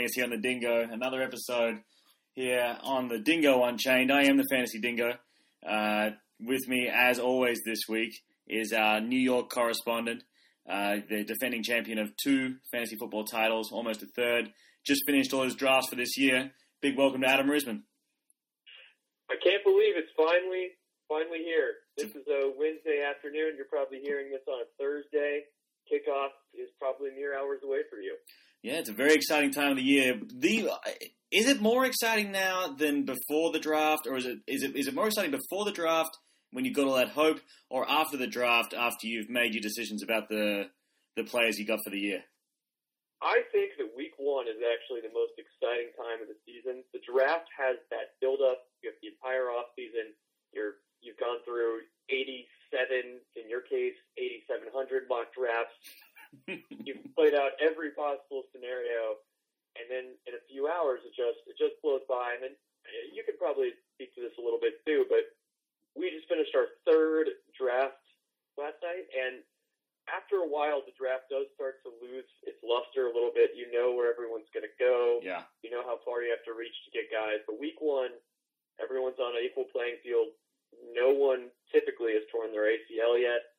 Joining us here on the Dingo. Another episode here on the Dingo Unchained. I am the Fantasy Dingo. Uh, with me, as always, this week is our New York correspondent, uh, the defending champion of two fantasy football titles, almost a third. Just finished all his drafts for this year. Big welcome to Adam Risman. I can't believe it's finally finally here. This is a Wednesday afternoon. You're probably hearing this on a Thursday. Kickoff is probably mere hours away for you. Yeah, it's a very exciting time of the year. The is it more exciting now than before the draft, or is it is it is it more exciting before the draft when you've got all that hope, or after the draft after you've made your decisions about the the players you got for the year? I think that week one is actually the most exciting time of the season. The draft has that build up. You have the entire off season. You're you've gone through 87, in your case, 8,700 mock drafts. You've played out every possible scenario, and then in a few hours, it just it just blows by. And then uh, you could probably speak to this a little bit too, but we just finished our third draft last night, and after a while, the draft does start to lose its luster a little bit. You know where everyone's going to go. Yeah. You know how far you have to reach to get guys. But week one, everyone's on an equal playing field. No one typically has torn their ACL yet.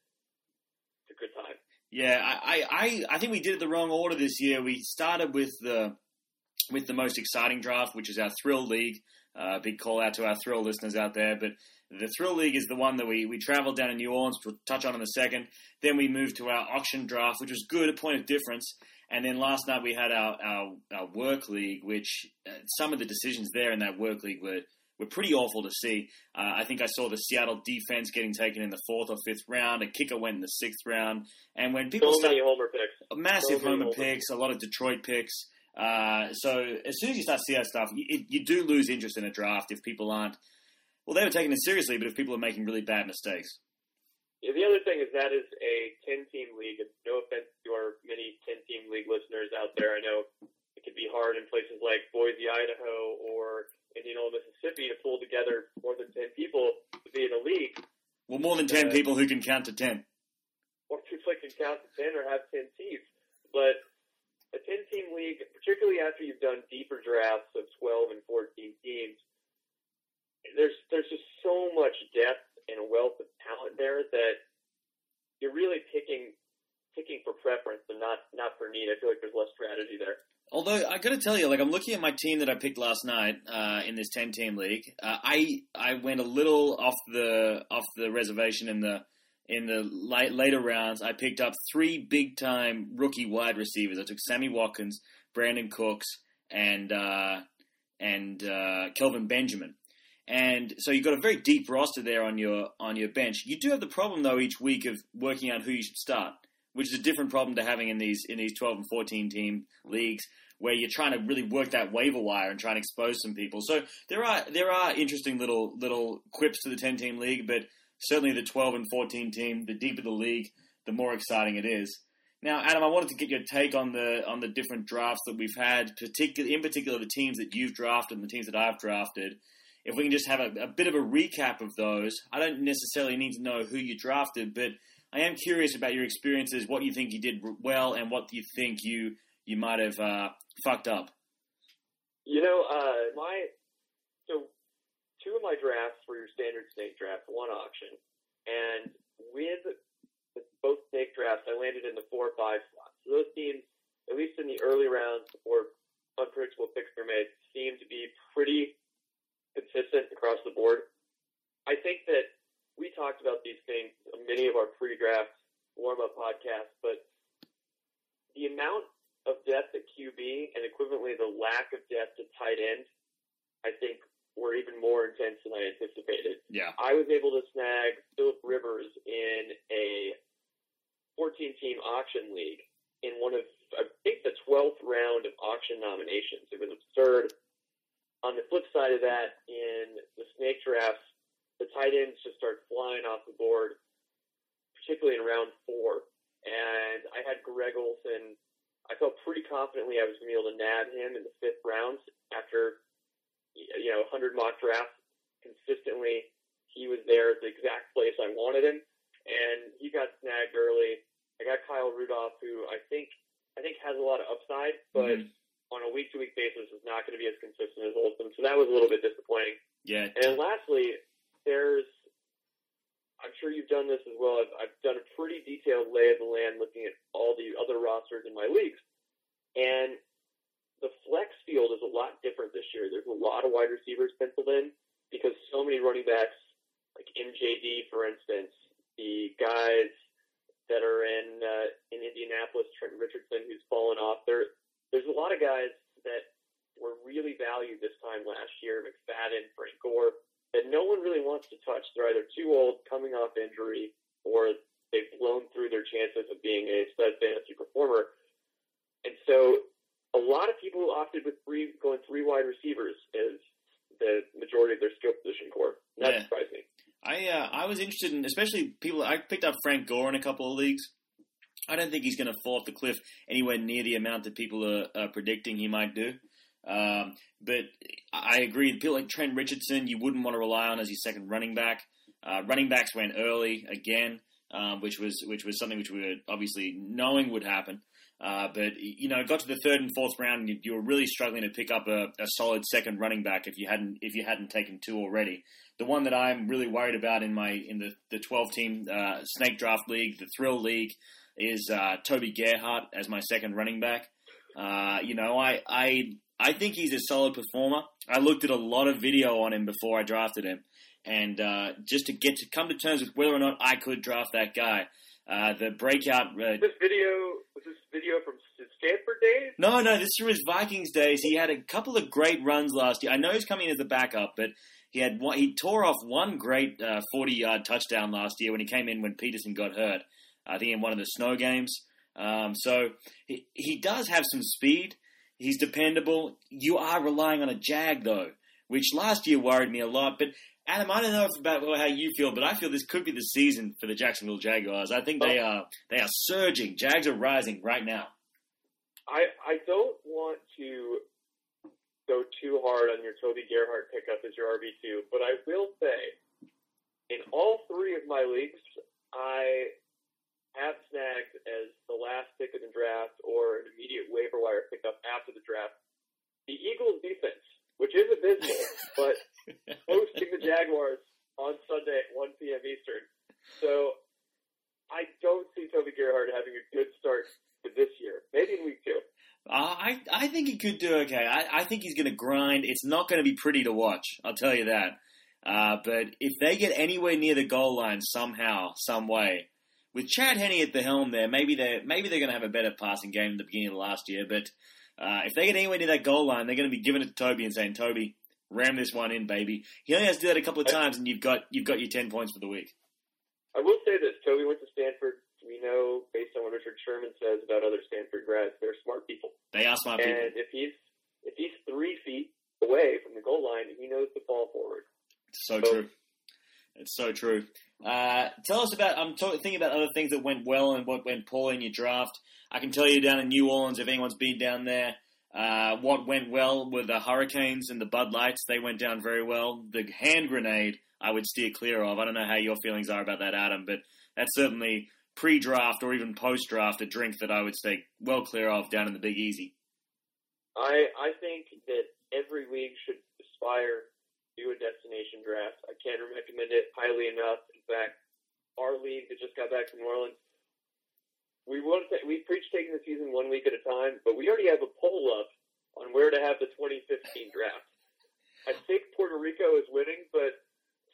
It's a good time. Yeah, I, I, I think we did it the wrong order this year. We started with the with the most exciting draft, which is our Thrill League. Uh, big call out to our Thrill listeners out there. But the Thrill League is the one that we, we traveled down to New Orleans, which we'll touch on in a second. Then we moved to our auction draft, which was good, a point of difference. And then last night we had our, our, our work league, which uh, some of the decisions there in that work league were were pretty awful to see. Uh, I think I saw the Seattle defense getting taken in the fourth or fifth round. A kicker went in the sixth round. And when people so start, many homer picks, massive so homer picks, a lot of Detroit picks. Uh, so as soon as you start to see that stuff, you, you do lose interest in a draft if people aren't. Well, they were taking it seriously, but if people are making really bad mistakes. Yeah, the other thing is that is a ten-team league. No offense to our many ten-team league listeners out there. I know it can be hard in places like Boise, Idaho, or Indianola, Mississippi to pull together more than 10 people to be in a league. Well, more than 10 uh, people who can count to 10. Or people that can count to 10 or have 10 teams. But a 10 team league, particularly after you've done deeper drafts of 12 and 14 teams, there's, there's just so much depth and a wealth of talent there that you're really picking picking for preference and not not for need. I feel like there's less strategy there. Although I got to tell you, like I'm looking at my team that I picked last night uh, in this ten team league. Uh, I I went a little off the off the reservation in the in the late, later rounds. I picked up three big time rookie wide receivers. I took Sammy Watkins, Brandin Cooks, and uh, and uh, Kelvin Benjamin. And so you've got a very deep roster there on your on your bench. You do have the problem though each week of working out who you should start which is a different problem to having in these in these 12 and 14 team leagues where you're trying to really work that waiver wire and try and expose some people. So there are there are interesting little little quips to the 10 team league, but certainly the 12 and 14 team, the deeper the league, the more exciting it is. Now, Adam, I wanted to get your take on the on the different drafts that we've had, particularly in particular the teams that you've drafted and the teams that I've drafted. If we can just have a, a bit of a recap of those, I don't necessarily need to know who you drafted, but I am curious about your experiences, what you think you did well, and what you think you you might have uh, fucked up. You know, uh, my so two of my drafts were your standard snake draft, one auction, and with both snake drafts, I landed in the four or five slots. So those teams, at least in the early rounds before unpredictable picks were made, seem to be pretty consistent across the board. I think that we talked about these things in many of our pre-draft warm-up podcasts, but the amount of depth at QB and equivalently the lack of depth at tight end, I think were even more intense than I anticipated. Yeah. I was able to snag Philip Rivers in a 14-team auction league in one of, I think, the 12th round of auction nominations. It was absurd. On the flip side of that, in the snake drafts, the tight ends just start flying off the board, particularly in round four. And I had Greg Olsen. I felt pretty confidently I was going to be able to nab him in the fifth round after, you know, 100 mock drafts consistently. He was there at the exact place I wanted him, and he got snagged early. I got Kyle Rudolph, who I think I think has a lot of upside, but mm-hmm. on a week to week basis is not going to be as consistent as Olsen. So that was a little bit disappointing. Yeah. And lastly, there's I'm sure you've done this as well. I've, I've done a pretty detailed lay of the land looking at all the other rosters in my leagues. And the flex field is a lot different this year. There's a lot of wide receivers penciled in because so many running backs, like MJD, for instance, the guys that are in uh, in Indianapolis, Trent Richardson, who's fallen off. There, there's a lot of guys that were really valued this time last year. McFadden, Frank Gore, that no one really wants to touch. They're either too old, coming off injury, or they've blown through their chances of being a stud fantasy performer. And so a lot of people opted with three going three wide receivers as the majority of their skill position core. That Yeah. surprised me. I uh, I was interested in, especially people. I picked up Frank Gore in a couple of leagues. I don't think he's going to fall off the cliff anywhere near the amount that people are, are predicting he might do. Um, but I agree. People like Trent Richardson, you wouldn't want to rely on as your second running back. Uh, running backs went early again, um, which was which was something which we were obviously knowing would happen. Uh, but you know, got to the third and fourth round, and you, you were really struggling to pick up a, a solid second running back if you hadn't if you hadn't taken two already. The one that I'm really worried about in my in the the 12 team uh, snake draft league, the thrill league, is uh, Toby Gerhart as my second running back. Uh, you know, I I I think he's a solid performer. I looked at a lot of video on him before I drafted him, and uh, just to get to come to terms with whether or not I could draft that guy. Uh, the breakout uh, This video was this video from Stanford days. no, no, this is from his Vikings days. He had a couple of great runs last year. I know he's coming in as a backup, but he had one, he tore off one great uh, forty-yard touchdown last year when he came in when Peterson got hurt. I think in one of the snow games. Um, so he he does have some speed. He's dependable. You are relying on a Jag though, which last year worried me a lot. But Adam, I don't know if about how you feel, but I feel this could be the season for the Jacksonville Jaguars. I think they oh. are they are surging. Jags are rising right now. I I don't want to go too hard on your Toby Gerhart pickup as your RB two, but I will say, in all three of my leagues, I have snagged as the last pick of the draft or an immediate waiver wire pickup after the draft the Eagles defense, which is abysmal, but hosting the Jaguars on Sunday at 1 p.m. Eastern. So I don't see Toby Gerhart having a good start to this year. Maybe in week two. Uh, I I think he could do okay. I, I think he's going to grind. It's not going to be pretty to watch. I'll tell you that. Uh, but if they get anywhere near the goal line somehow, some way, with Chad Henne at the helm there, maybe they maybe they're going to have a better passing game at the beginning of last year. But uh, if they get anywhere near that goal line, they're going to be giving it to Toby and saying, "Toby, ram this one in, baby." He only has to do that a couple of times, and you've got you've got your ten points for the week. I will say this: Toby went to Stanford. We know, based on what Richard Sherman says about other Stanford grads, they're smart people. They are smart people. And if he's if he's three feet away from the goal line, he knows to fall forward. It's so true. It's so true. Uh, tell us about. I'm thinking about other things that went well and what went poorly in your draft. I can tell you down in New Orleans, if anyone's been down there, uh, what went well were the Hurricanes and the Bud Lights. They went down very well. The hand grenade, I would steer clear of. I don't know how your feelings are about that, Adam, but that's certainly pre-draft or even post-draft a drink that I would stay well clear of down in the Big Easy. I I think that every league should aspire to a destination draft. I can't recommend it highly enough. In fact, our league that just got back from New Orleans, we want to, we preach taking the season one week at a time, but we already have a poll up on where to have the 2015 draft. I think Puerto Rico is winning, but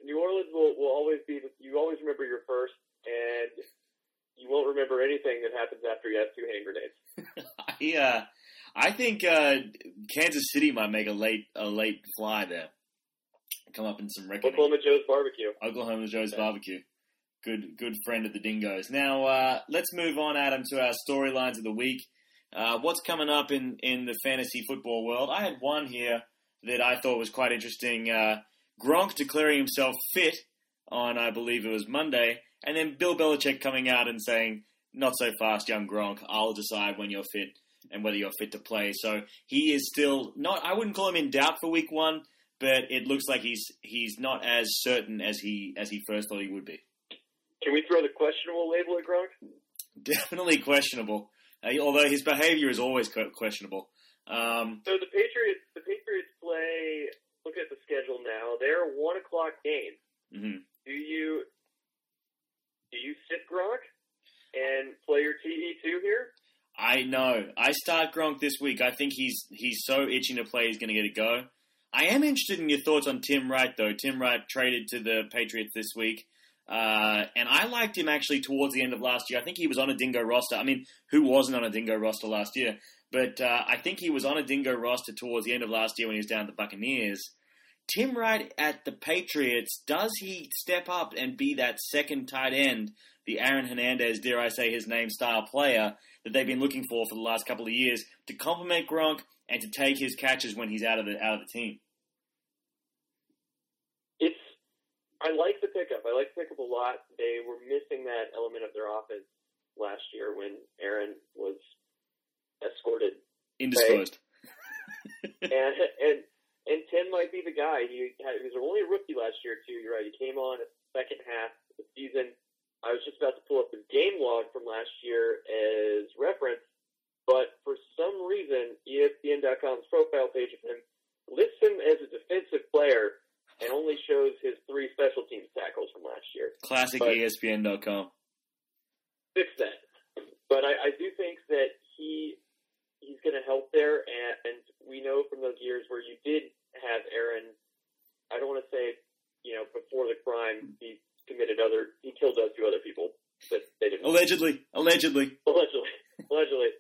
New Orleans will, will always be. You always remember your first, and you won't remember anything that happens after you have two hand grenades. I, uh, I think uh, Kansas City might make a late a late fly there. Come up in some reckoning. Oklahoma Joe's barbecue. Oklahoma Joe's barbecue. Good good friend of the Dingoes. Now uh, let's move on, Adam, to our storylines of the week. Uh, what's coming up in, in the fantasy football world? I had one here that I thought was quite interesting. Uh, Gronk declaring himself fit on, I believe it was Monday, and then Bill Belichick coming out and saying, "Not so fast, young Gronk. I'll decide when you're fit and whether you're fit to play." So he is still not. I wouldn't call him in doubt for Week One, but it looks like he's he's not as certain as he as he first thought he would be. Can we throw the questionable label at Gronk? Definitely questionable. Uh, although his behavior is always questionable. Um, So the Patriots, the Patriots play. Look at the schedule now. They're a one o'clock games. mhm. Do you do you sit Gronk and play your TE two here? I know. I start Gronk this week. I think he's he's so itching to play. He's going to get a go. I am interested in your thoughts on Tim Wright, though. Tim Wright traded to the Patriots this week, uh, and I liked him actually towards the end of last year. I think he was on a Dingo roster. I mean, who wasn't on a Dingo roster last year? But uh, I think he was on a Dingo roster towards the end of last year when he was down at the Buccaneers. Tim Wright at the Patriots, does he step up and be that second tight end, the Aaron Hernandez, dare I say his name, style player that they've been looking for for the last couple of years to complement Gronk and to take his catches when he's out of the out of the team? It's I like the pickup. I like the pickup a lot. They were missing that element of their offense last year when Aaron was escorted, Indisposed. and and and Tim might be the guy. He, had, he was only a rookie last year too. You're right. He came on at the second half of the season. I was just about to pull up his game log from last year as reference, but for some reason, ESPN.com's profile page of him lists him as a defensive player and only shows his three special teams tackles from last year. Classic But- ESPN.com. Fix that. But I, I do think that he he's going to help there, and, and we know from those years where you did have Aaron. I don't want to say, you know, before the crime, he committed other, he killed a few other people, but they didn't. Allegedly. Allegedly. Allegedly. Allegedly.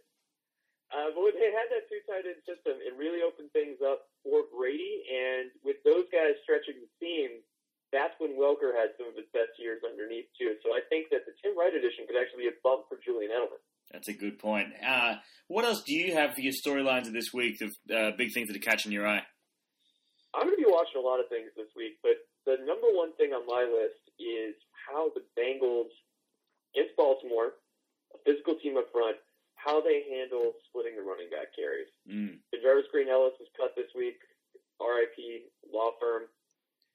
Uh, but when they had that two tight end system, it really opened things up for Brady. And with those guys stretching the team, that's when Welker had some of his best years underneath, too. So I think that the Tim Wright edition could actually be a bump for Julian Edelman. That's a good point. Uh, what else do you have for your storylines of this week? The uh, big things that are catching your eye. I'm going to be watching a lot of things this week, but the number one thing on my list is how the Bengals against Baltimore, a physical team up front, how they handle splitting the running back carries. Mm. Jarvis Green Ellis was cut this week. RIP law firm.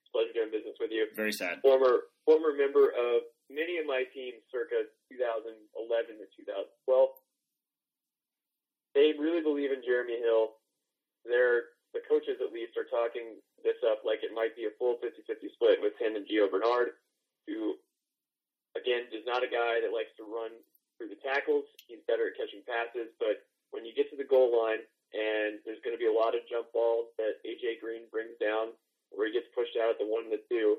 Pleasure doing business with you. Very sad. Former former member of many of my teams, circa 2011 to 2012. They really believe in Jeremy Hill. They're the coaches at least are talking this up like it might be a full 50-50 split with him and Gio Bernard, who again is not a guy that likes to run through the tackles. He's better at catching passes, but when you get to the goal line and there's going to be a lot of jump balls that AJ Green brings down where he gets pushed out at the one and the two,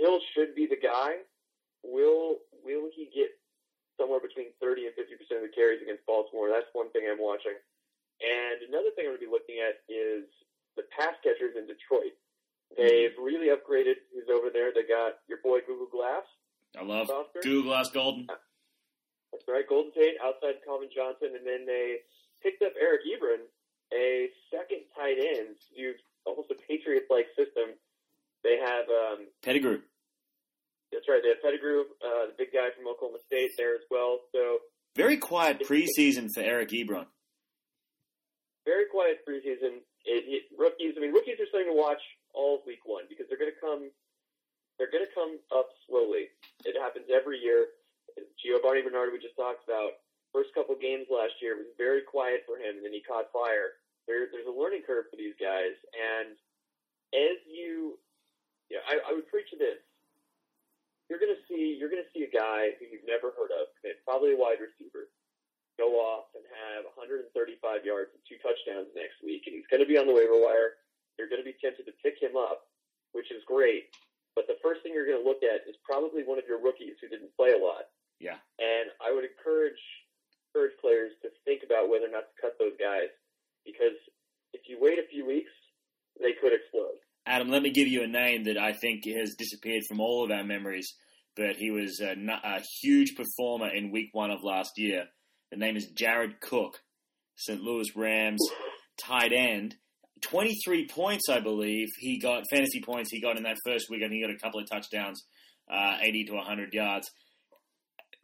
Hill should be the guy. Will will he get somewhere between 30 and 50 percent of the carries against Baltimore? That's one thing I'm watching. And another thing I'm going to be looking at is the pass catchers in Detroit. They've mm-hmm. really upgraded who's over there. They got your boy Google Glass. I love. Google Glass Golden. Uh, That's right, Golden Tate outside Calvin Johnson, and then they picked up Eric Ebron, a second tight end, to do almost a Patriots-like system. They have, um, Pettigrew. that's right, they have Pettigrew, uh, the big guy from Oklahoma State there as well. So Very quiet preseason for Eric Ebron. very quiet preseason. It, it, rookies, I mean, rookies are starting to watch all week one because they're going to come, they're going to come up slowly. It happens every year. Giovanni Bernard, we just talked about, first couple games last year It was very quiet for him, and then he caught fire. There, there's a learning curve for these guys, and as you, yeah, I, I would preach this. You're gonna see, you're gonna see a guy who you've never heard of, probably a wide receiver, go off and have 135 yards and two touchdowns next week, and he's going to be on the waiver wire. You're going to be tempted to pick him up, which is great. But the first thing you're going to look at is probably one of your rookies who didn't play a lot. Yeah. And I would encourage encourage players to think about whether or not to cut those guys because if you wait a few weeks, they could explode. Adam, let me give you a name that I think has disappeared from all of our memories, but he was a, a huge performer in week one of last year. The name is Jared Cook, St. Louis Rams tight end. 23 points, I believe, he got fantasy points he got in that first week. I think he got a couple of touchdowns, uh, 80 to 100 yards.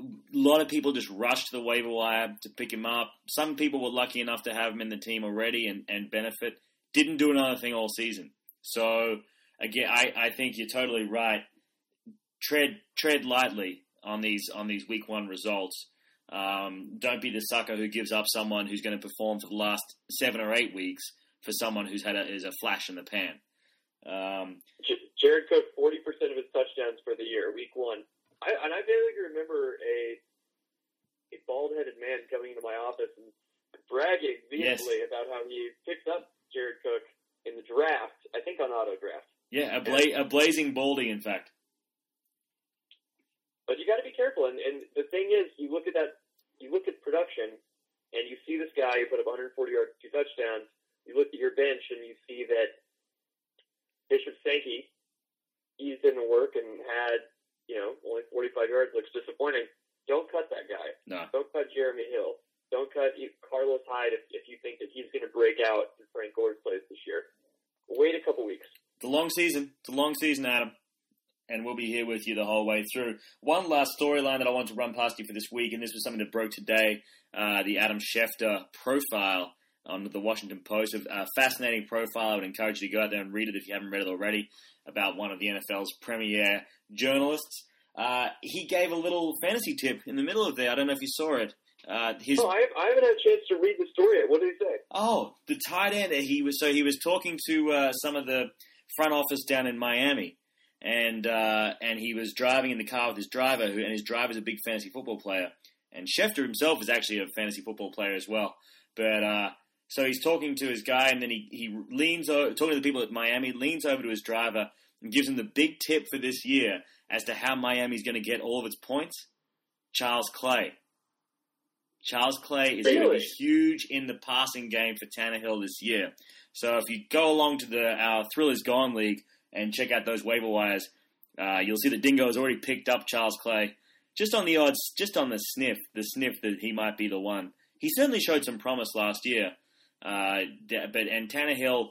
A lot of people just rushed to the waiver wire to pick him up. Some people were lucky enough to have him in the team already and, and benefit. Didn't do another thing all season. So again, I, I think you're totally right. Tread tread lightly on these on these week one results. Um, don't be the sucker who gives up someone who's going to perform for the last seven or eight weeks for someone who's had a, is a flash in the pan. Um, Jared Cook, forty percent of his touchdowns for the year, week one. I, and I vaguely remember a a bald headed man coming into my office and bragging vehemently yes. about how he picked up Jared Cook in the draft. I think on auto draft. Yeah, a, bla- a blazing baldy, in fact. But you got to be careful. And, and the thing is, you look at that, you look at production, and you see this guy who put up 140 yards, two touchdowns. You look at your bench, and you see that Bishop Sankey eased into work and had, you know, only 45 yards. Looks disappointing. Don't cut that guy. No. Don't cut Jeremy Hill. Don't cut Carlos Hyde if, if you think that he's going to break out in Frank Gore's place this year. Wait a couple weeks. It's a long season. It's a long season, Adam and we'll be here with you the whole way through. One last storyline that I want to run past you for this week, and this was something that broke today uh, the Adam Schefter profile on the Washington Post. A fascinating profile. I would encourage you to go out there and read it if you haven't read it already about one of the NFL's premier journalists. Uh, he gave a little fantasy tip in the middle of there. I don't know if you saw it. Uh, his, oh, I, I, haven't had a chance to read the story yet. What did he say? Oh, the tight end. He was so he was talking to uh, some of the front office down in Miami, and uh, and he was driving in the car with his driver, who and his driver's a big fantasy football player, and Schefter himself is actually a fantasy football player as well. But uh, so he's talking to his guy, and then he he leans over, talking to the people at Miami, leans over to his driver and gives him the big tip for this year as to how Miami's going to get all of its points. Charles Clay. Charles Clay is really? going to be huge in the passing game for Tannehill this year. So if you go along to the our Thrillers Gone League and check out those waiver wires. Uh, you'll see that Dingo has already picked up Charles Clay. Just on the odds, just on the sniff, the sniff that he might be the one. He certainly showed some promise last year. Uh, but and Tannehill,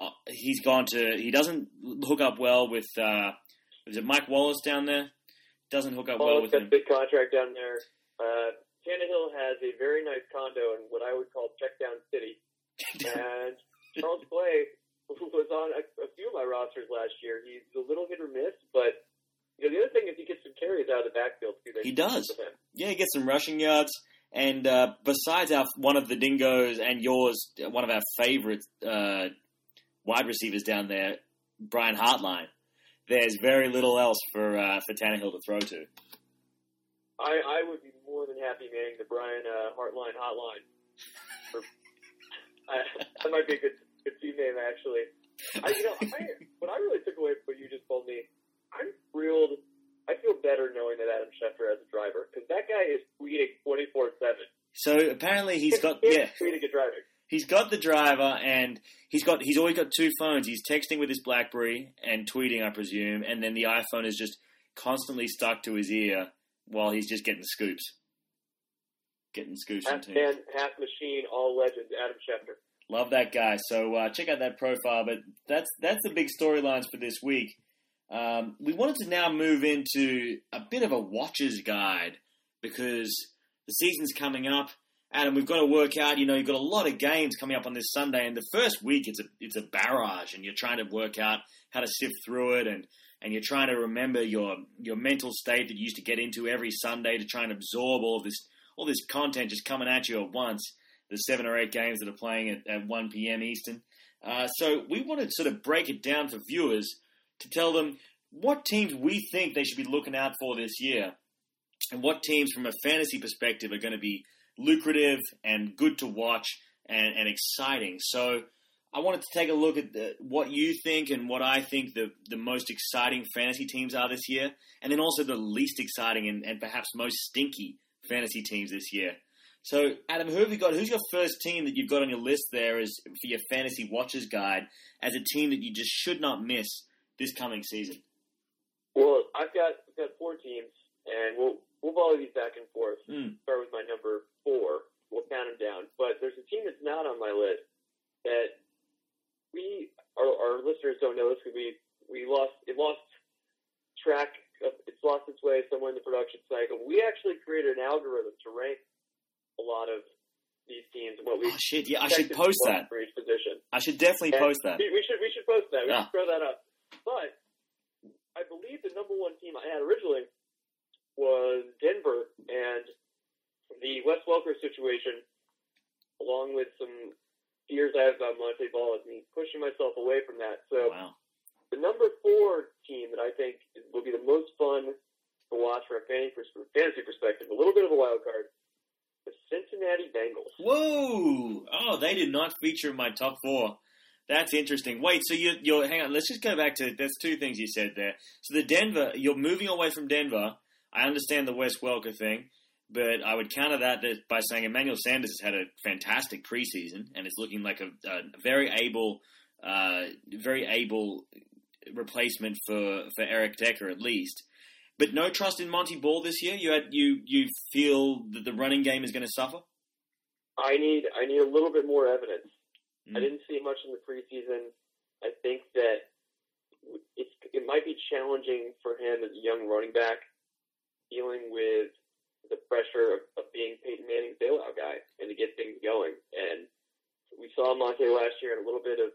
uh, he's gone to. He doesn't hook up well with. Uh, is it Mike Wallace down there? Doesn't hook up well with got him. big contract down there. Uh, Tannehill has a very nice condo in what I would call Checkdown City, and Charles Clay who was on a, a few of my rosters last year. He's a little hit or miss, but you know, the other thing is he gets some carries out of the backfield too. He does. Yeah, he gets some rushing yards. And uh, besides our one of the dingoes and yours, one of our favorite uh, wide receivers down there, Brian Hartline, there's very little else for uh, for Tannehill to throw to. I, I would be more than happy manning the Brian uh, Hartline hotline. That might be a good good team name actually. I, you know, I, what I really took away from what you just told me, I'm thrilled. I feel better knowing that Adam Schefter as a driver because that guy is tweeting 24 seven. So apparently he's got yeah tweeting and driving. He's got the driver, and he's got he's always got two phones. He's texting with his BlackBerry and tweeting, I presume, and then the iPhone is just constantly stuck to his ear while he's just getting scoops, getting scoops. Half man, half machine, all legends. Adam Schefter. Love that guy. So uh, check out that profile. But that's that's the big storylines for this week. Um, we wanted to now move into a bit of a watcher's guide because the season's coming up. Adam, we've got to work out. You know, you've got a lot of games coming up on this Sunday, and the first week it's a it's a barrage, and you're trying to work out how to sift through it, and and you're trying to remember your your mental state that you used to get into every Sunday to try and absorb all this all this content just coming at you at once the seven or eight games that are playing at, at 1 p.m. Eastern. Uh, so we want to sort of break it down for viewers to tell them what teams we think they should be looking out for this year, and what teams, from a fantasy perspective, are going to be lucrative and good to watch and, and exciting. So I wanted to take a look at the, what you think and what I think the, the most exciting fantasy teams are this year, and then also the least exciting and, and perhaps most stinky fantasy teams this year. So, Adam, who have you got? Who's your first team that you've got on your list there as for your fantasy watchers guide as a team that you just should not miss this coming season? Well, I've got I've got four teams, and we'll we'll volley these back and forth. Mm. Start with my number four. We'll count them down. But there's a team that's not on my list that we our, our listeners don't know this because we we lost it lost track. Of, it's lost its way somewhere in the production cycle. We actually created an algorithm to rank a lot of these teams and what we. Oh shit! Yeah, I should post that for each position. I should definitely and post that. We, we, should we should post that. We yeah. should throw that up. But I believe the number one team I had originally was Denver, and the Wes Welker situation, along with some fears I have about Montee Ball, is me pushing myself away from that. So Wow. the number four team that I think will be the most fun to watch from a fantasy fantasy perspective, a little bit of a wild card, the Cincinnati Bengals. Whoa! Oh, they did not feature in my top four. That's interesting. Wait, so you, you're hang on. Let's just go back to there's two things you said there. So the Denver, you're moving away from Denver. I understand the Wes Welker thing, but I would counter that, that by saying Emmanuel Sanders has had a fantastic preseason and is looking like a, a very able, uh, very able replacement for for Eric Decker at least. But no trust in Montee Ball this year. You had you you feel that the running game is going to suffer. I need I need a little bit more evidence. Mm. I didn't see much in the preseason. I think that it's it might be challenging for him as a young running back, dealing with the pressure of, of being Peyton Manning's bailout guy and to get things going. And we saw Montee last year in a little bit of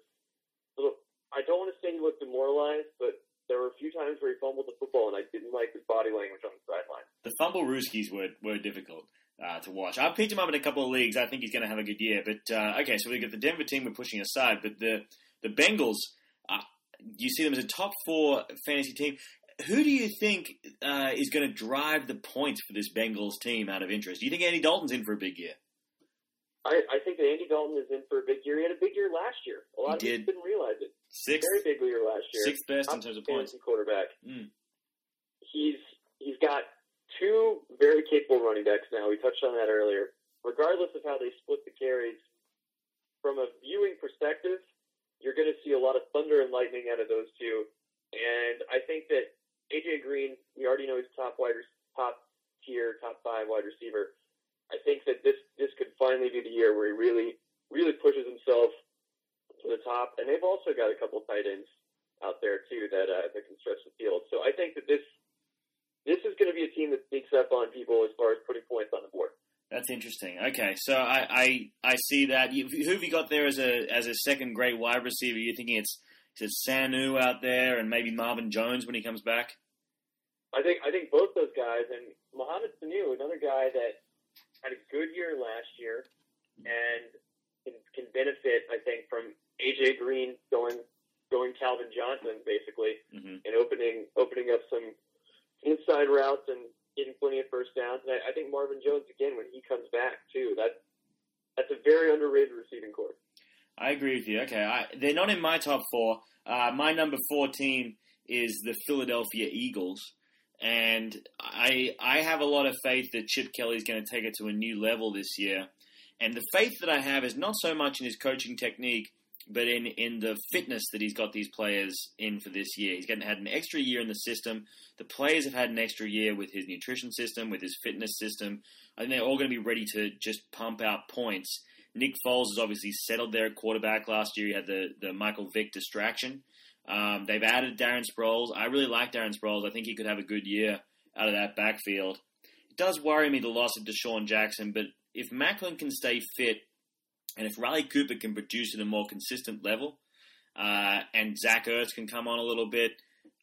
little. I don't want to say he looked demoralized, but there were a few times where he fumbled the football, and I didn't like his body language on the sideline. The fumble rooskies were were difficult uh, to watch. I've picked him up in a couple of leagues. I think he's going to have a good year. But uh, okay, so we got the Denver team we're pushing aside, but the the Bengals. Uh, you see them as a top four fantasy team. Who do you think uh, is going to drive the points for this Bengals team out of interest? Do you think Andy Dalton's in for a big year? I, I think that Andy Dalton is in for a big year. He had a big year last year. A lot He of did. people didn't realize it. Sixth, Very big year last year. sixth best in terms of points. quarterback. Mm. He's he's got two very capable running backs now. We touched on that earlier. Regardless of how they split the carries, from a viewing perspective, you're going to see a lot of thunder and lightning out of those two. And I think that AJ Green, we already know he's top wide, top tier, top five wide receiver. I think that this this could finally be the year where he really really pushes himself to the top. And they've also got a couple tight ends out there too that uh, that can stretch the field. So I think that this this is going to be a team that sneaks up on people as far as putting points on the board. That's interesting. Okay, so I I, I see that. You, who have you got there as a as a second great wide receiver? You're thinking it's Sanu out there and maybe Marvin Jones when he comes back? I think I think both those guys and Mohamed Sanu, another guy that had a good year last year and can, can benefit, I think, from AJ Green going going Calvin Johnson basically hmm and opening opening up some inside routes and getting plenty of first downs. And I, I think Marvin Jones again when he comes back too. That that's a very underrated receiving corps. I agree with you. Okay, I, they're not in my top four. Uh, my number four team is the Philadelphia Eagles, and I I have a lot of faith that Chip Kelly's going to take it to a new level this year. And the faith that I have is not so much in his coaching technique, but in in the fitness that he's got these players in for this year. He's getting had an extra year in the system. The players have had an extra year with his nutrition system, with his fitness system. I think they're all going to be ready to just pump out points. Nick Foles has obviously settled there at quarterback last year. He had the, the Michael Vick distraction. Um, they've added Darren Sproles. I really like Darren Sproles. I think he could have a good year out of that backfield. It does worry me the loss of DeSean Jackson, but if Maclin can stay fit and if Riley Cooper can produce at a more consistent level uh, and Zach Ertz can come on a little bit,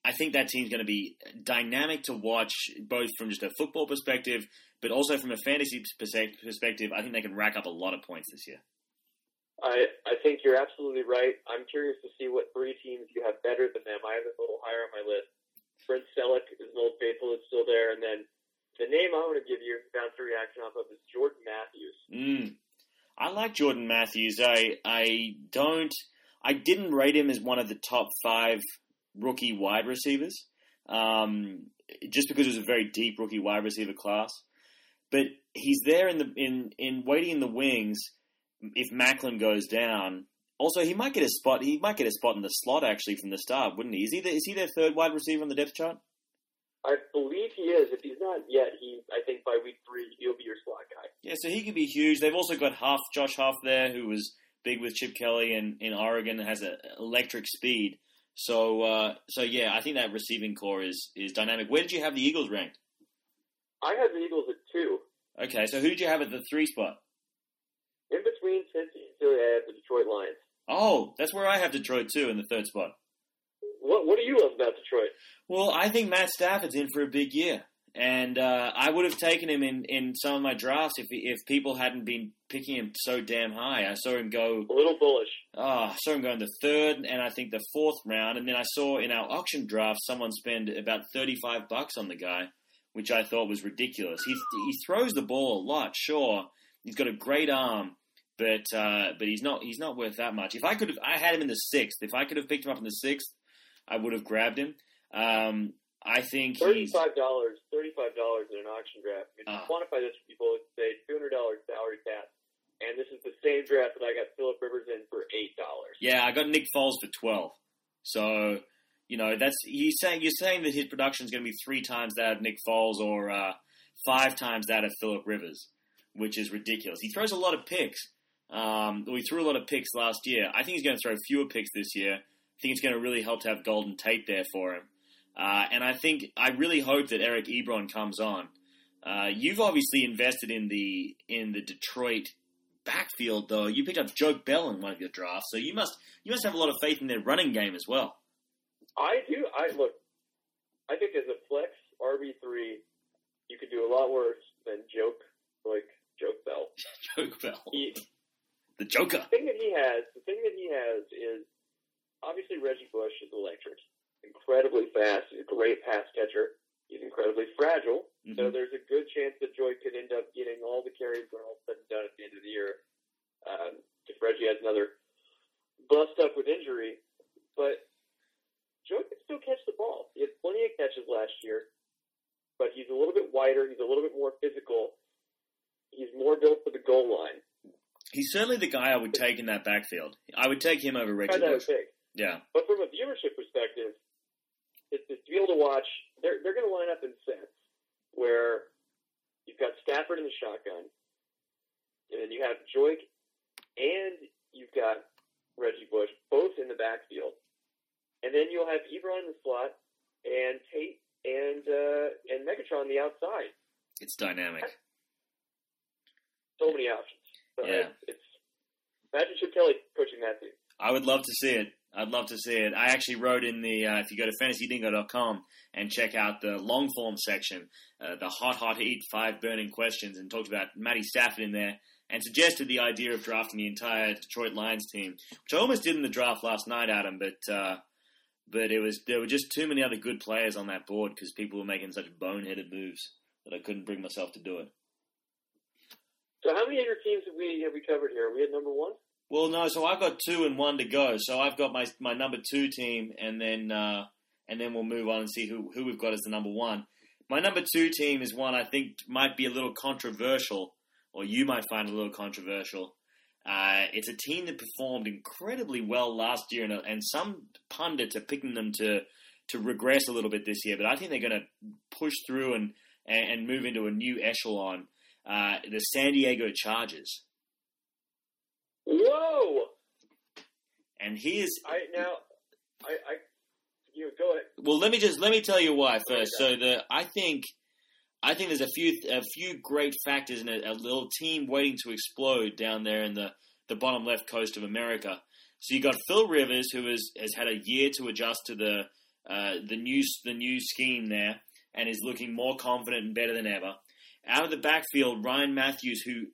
I think that team's going to be dynamic to watch, both from just a football perspective, but also from a fantasy perspective. I think they can rack up a lot of points this year. I I think you're absolutely right. I'm curious to see what three teams you have better than them. I have them a little higher on my list. Brent Celek is an old faithful is still there, and then the name I want to give you bounce a reaction off of is Jordan Matthews. Mm. I like Jordan Matthews. I I don't. I didn't rate him as one of the top five rookie wide receivers, um, just because it was a very deep rookie wide receiver class. But he's there in the in in waiting in the wings. If Maclin goes down, also he might get a spot. He might get a spot in the slot actually from the start, wouldn't he? Is he the, is he their third wide receiver on the depth chart? I believe he is. If he's not yet, he I think by week three he'll be your slot guy. Yeah, so he could be huge. They've also got Huff, Josh Huff there, who was big with Chip Kelly in, in Oregon and has an electric speed. So uh, so yeah, I think that receiving corps is is dynamic. Where did you have the Eagles ranked? I had the Eagles at two. Okay, so who did you have at the three spot? In between Cincy and Philly, I have the Detroit Lions. Oh, that's where I have Detroit too in the third spot. What What do you love about Detroit? Well, I think Matt Stafford's in for a big year, and uh, I would have taken him in, in some of my drafts if if people hadn't been picking him so damn high. I saw him go A little bullish. Oh, I saw him go in the third and I think the fourth round, and then I saw in our auction draft someone spend about thirty-five bucks on the guy, which I thought was ridiculous. He he throws the ball a lot, sure. He's got a great arm, but uh, but he's not he's not worth that much. If I could have, I had him in the sixth. If I could have picked him up in the sixth, I would have grabbed him. Um, I think Thirty-five dollars. Thirty-five dollars in an auction draft. I mean, Ah. quantify this for people, it's say two hundred dollars salary cap, and this is the same draft that I got Philip Rivers in for eight dollars. Yeah, I got Nick Foles for twelve. So you know that's he's saying you're saying that his production is going to be three times that of Nick Foles or uh, five times that of Philip Rivers, which is ridiculous. He throws a lot of picks. Um, he threw a lot of picks last year. I think he's going to throw fewer picks this year. I think it's going to really help to have Golden Tate there for him. Uh, and I think I really hope that Eric Ebron comes on. Uh, you've obviously invested in the in the Detroit backfield, though. You picked up Joe Bell in one of your drafts, so you must you must have a lot of faith in their running game as well. I do. I look. I think as a flex RB three, you could do a lot worse than joke like joke Bell. Joe Bell, He, the Joker. the thing that he has, the thing that he has is obviously Reggie Bush is electric, incredibly fast. He's a great pass catcher. He's incredibly fragile. So Mhm. there's a good chance that Joique could end up getting all the carries when all said and done at the end of the year. Um, if Reggie has another bust up with injury, but Joique can still catch the ball. He had plenty of catches last year, but he's a little bit wider. He's a little bit more physical. He's more built for the goal line. He's certainly the guy I would take in that backfield. I would take him over Reggie Bush. big. Yeah, But from a viewership perspective, it's, it's to be able to watch. They're they're going to line up in sets where you've got Stafford in the shotgun, and then you have Joique, and you've got Reggie Bush both in the backfield, and then you'll have Ebron in the slot, and Tate and uh, and Megatron on the outside. it's dynamic. So many options. So Yeah. it's, it's imagine Chip Kelly coaching that team. I would love to see it. I'd love to see it. I actually wrote in the, uh, if you go to fantasydingo.com and check out the long form section, uh, the hot, hot heat, five burning questions, and talked about Matty Stafford in there and suggested the idea of drafting the entire Detroit Lions team, which I almost did in the draft last night, Adam, but, uh, but it was, there were just too many other good players on that board because people were making such boneheaded moves that I couldn't bring myself to do it. So how many of your teams have we have we covered here? Are we at number one? Well, no. So I've got two and one to go. So I've got my my number two team, and then uh, and then we'll move on and see who who we've got as the number one. My number two team is one I think might be a little controversial, or you might find a little controversial. Uh, it's a team that performed incredibly well last year, and, and some pundits are picking them to to regress a little bit this year. But I think they're going to push through and and and move into a new echelon. Uh, the San Diego Chargers, Whoa! and here's I now, I, I, you go ahead. Well, let me just let me tell you why first. So the I think I think there's a few a few great factors in a, a little team waiting to explode down there in the the bottom left coast of America. So you got Phil Rivers, who has has had a year to adjust to the uh, the new the new scheme there, and is looking more confident and better than ever. Out of the backfield, Ryan Mathews, who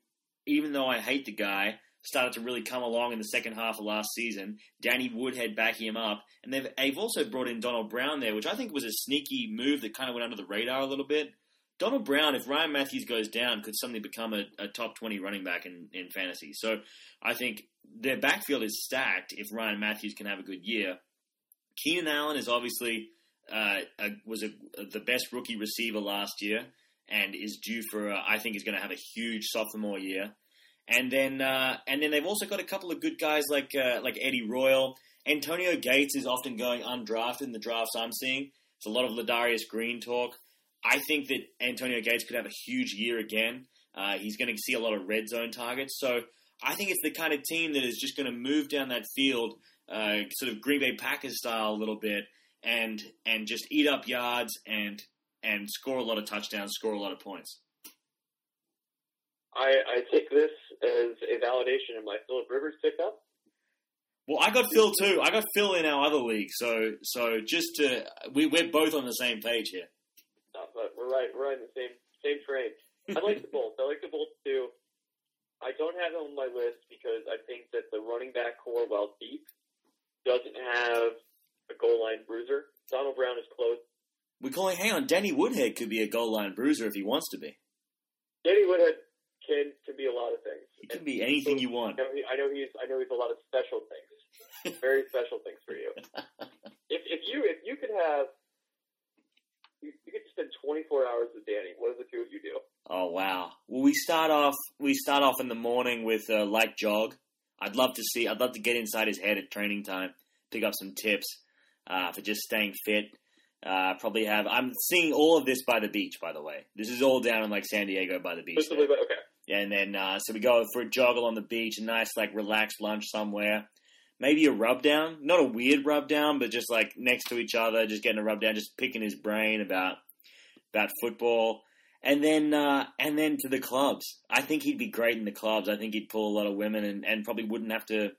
even though I hate the guy, started to really come along in the second half of last season. Danny Woodhead backing him up, and they've they've also brought in Donald Brown there, which I think was a sneaky move that kind of went under the radar a little bit. Donald Brown, if Ryan Mathews goes down, could suddenly become a, a top twenty running back in, in fantasy. So I think their backfield is stacked if Ryan Mathews can have a good year. Keenan Allen is obviously uh, a, was a, the best rookie receiver last year, and is due for a, I think is going to have a huge sophomore year. And then uh, and then they've also got a couple of good guys like uh, like Eddie Royal. Antonio Gates is often going undrafted in the drafts I'm seeing. It's a lot of Ladarius Green talk. I think that Antonio Gates could have a huge year again. Uh, he's going to see a lot of red zone targets. So I think it's the kind of team that is just going to move down that field, uh, sort of Green Bay Packers style a little bit, and and just eat up yards and and score a lot of touchdowns, score a lot of points. I, I take this as a validation of my Philip Rivers pickup. Well, I got Phil too. I got Phil in our other league, so so just to we we're both on the same page here. Uh, but we're right. We're riding the same same train. I like the Bolts. I like the Bolts too. I don't have them on my list because I think that the running back corps, while deep, doesn't have a goal line bruiser. Donald Brown is close. We call him. Hang on, Danny Woodhead could be a goal line bruiser if he wants to be. Danny Woodhead can can be a lot of things. He can be anything you want. I know, he, I know he's I know he's a lot of special things, very special things for you. If if you if you could have you, you could spend 24 hours with Danny, what does the two of you do? Oh wow! Well, we start off. We start off in the morning with a light jog. I'd love to see. I'd love to get inside his head at training time, pick up some tips uh, for just staying fit. Uh, probably have. I'm seeing all of this by the beach, by the way. This is all down in like San Diego by the beach. Okay. And then uh, so we go for a jog along the beach, a nice like relaxed lunch somewhere. Maybe a rub down, not a weird rub down, but just like next to each other, just getting a rub down, just picking his brain about about football, and then uh, and then to the clubs. I think he'd be great in the clubs. I think he'd pull a lot of women, and, and probably wouldn't have to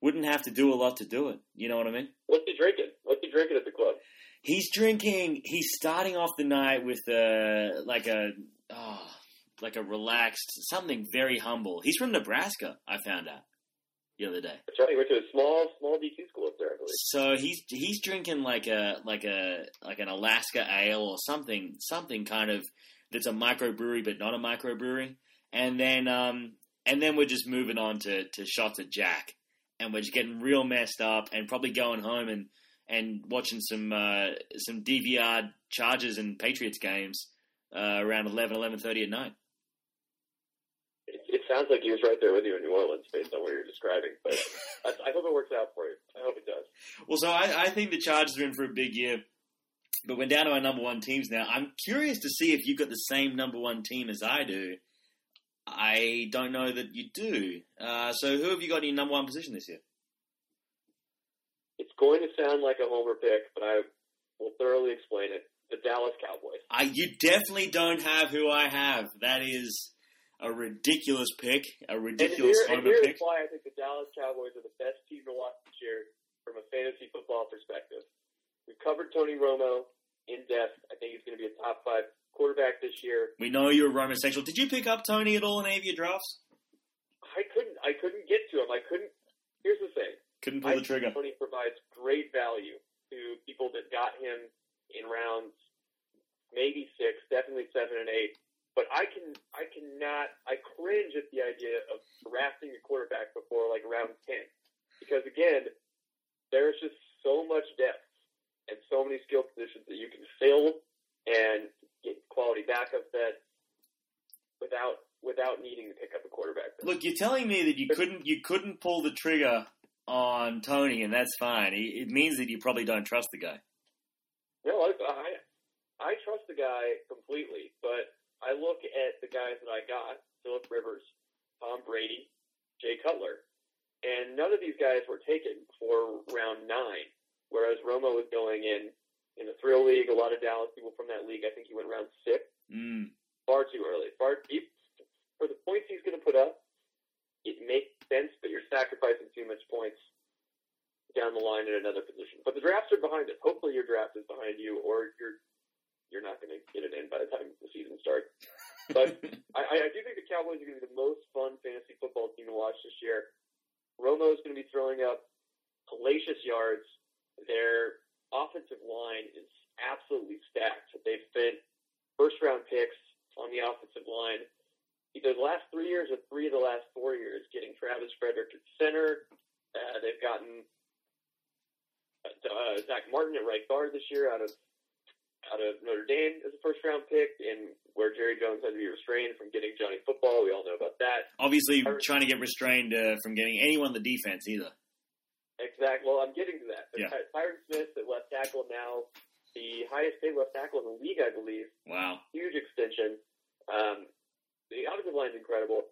wouldn't have to do a lot to do it. You know what I mean? What's he drinking? What's he drinking at the club? He's drinking. He's starting off the night with uh, like a oh, like a relaxed something very humble. He's from Nebraska. I found out the other day. That's right. He went to a small small D2 school up there, I believe. So he's he's drinking like a like a like an Alaska ale or something something kind of that's a microbrewery but not a microbrewery. And then um and then we're just moving on to, to shots of Jack. And we're just getting real messed up and probably going home and, and watching some uh, some DVR Chargers and Patriots games uh, around 11, 11.30 at night. It, sounds like he was right there with you in New Orleans, based on what you're describing. But I, I hope it works out for you. I hope it does. Well, so I, I think the Chargers are in for a big year. But we're down to our number one teams now. I'm curious to see if you've got the same number one team as I do. I don't know that you do. Uh, so who have you got in your number one position this year? It's going to sound like a homer pick, but I will thoroughly explain it. The Dallas Cowboys. I, you definitely don't have who I have. That is a ridiculous pick. A ridiculous and here, and pick. here's why I think the Dallas Cowboys are the best team to watch this year from a fantasy football perspective. We covered Tony Romo in depth. I think he's going to be a top five quarterback this year. We know you're a Roman sexual. Did you pick up Tony at all in any of your drafts? I couldn't. I couldn't get to him. I couldn't. Here's the thing. Couldn't pull I the trigger. think Tony provides great value to people that got him in rounds maybe six, definitely seven and eight. But I can, I cannot, I cringe at the idea of drafting a quarterback before like round ten, because again, there's just so much depth and so many skill positions that you can fill and get quality backup that without without needing to pick up a quarterback. Look, you're telling me that you couldn't you couldn't pull the trigger on Tony, and that's fine. It it means that you probably don't trust the guy. No, I, I I trust the guy completely, but I look at the guys that I got: Philip Rivers, Tom Brady, Jay Cutler, and none of these guys were taken before round nine. Whereas Romo was going in in the thrill league. A lot of Dallas people from that league. I think he went round six, Mm. far too early. Far deep for the points he's going to put up. It makes sense, but you're sacrificing too much points down the line in another position. But the drafts are behind us. Hopefully, your draft is behind you, or you're you're not going to get it in by the time the season starts. But I, I do think the Cowboys are going to be the most fun fantasy football team to watch this year. Romo is going to be throwing up hellacious yards. Their offensive line is absolutely stacked. They've spent first round picks on the offensive line. Either the last three years or three of the last four years, getting Travis Frederick at center. Uh, they've gotten uh, Zach Martin at right guard this year out of out of Notre Dame as a first round pick, and where Jerry Jones had to be restrained from getting Johnny football. We all know about that. Obviously, trying to get restrained uh, from getting anyone the defense either. Exactly. Well, I'm getting to that. Yeah. Ty- Tyron Smith at left tackle now, the highest paid left tackle in the league, I believe. Wow. Huge extension. Um, the offensive line is incredible.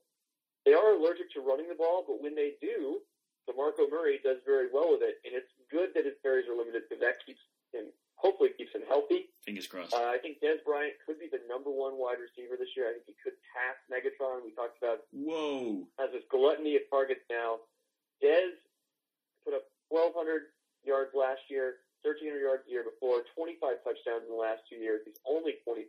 They are allergic to running the ball, but when they do, DeMarco Murray does very well with it, and it's good that his carries are limited because that keeps him, hopefully, keeps him healthy. Fingers crossed. Uh, I think Dez Bryant could be the number one wide receiver this year. I think he could pass Megatron. We talked about Whoa. has this gluttony of targets now. Dez put up 1,200 yards last year, 1,300 yards a year before, 25 touchdowns in the last two years. He's only 25.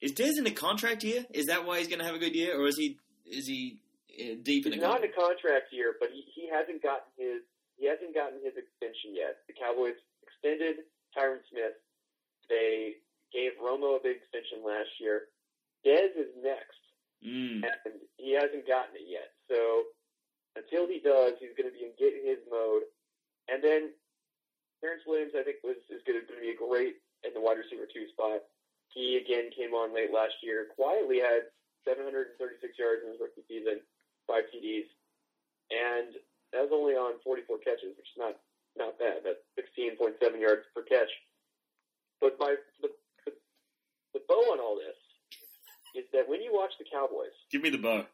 Is Dez in a contract year? Is that why he's going to have a good year, or is he is he uh, deep in He's a not in a contract year, but he, he hasn't gotten his he hasn't gotten his extension yet. The Cowboys extended Tyron Smith. They gave Romo a big extension last year. Dez is next, Mm. and he hasn't gotten it yet. So until he does, he's going to be in get his mode. And then Terrance Williams, I think, was is going to be a great in the wide receiver two spot. He again came on late last year. Quietly had 736 yards in his rookie season, five TDs, and that was only on 44 catches, which is not not bad. That's 16.7 yards per catch. But my the, the the bow on all this is that when you watch the Cowboys, Give me the bow.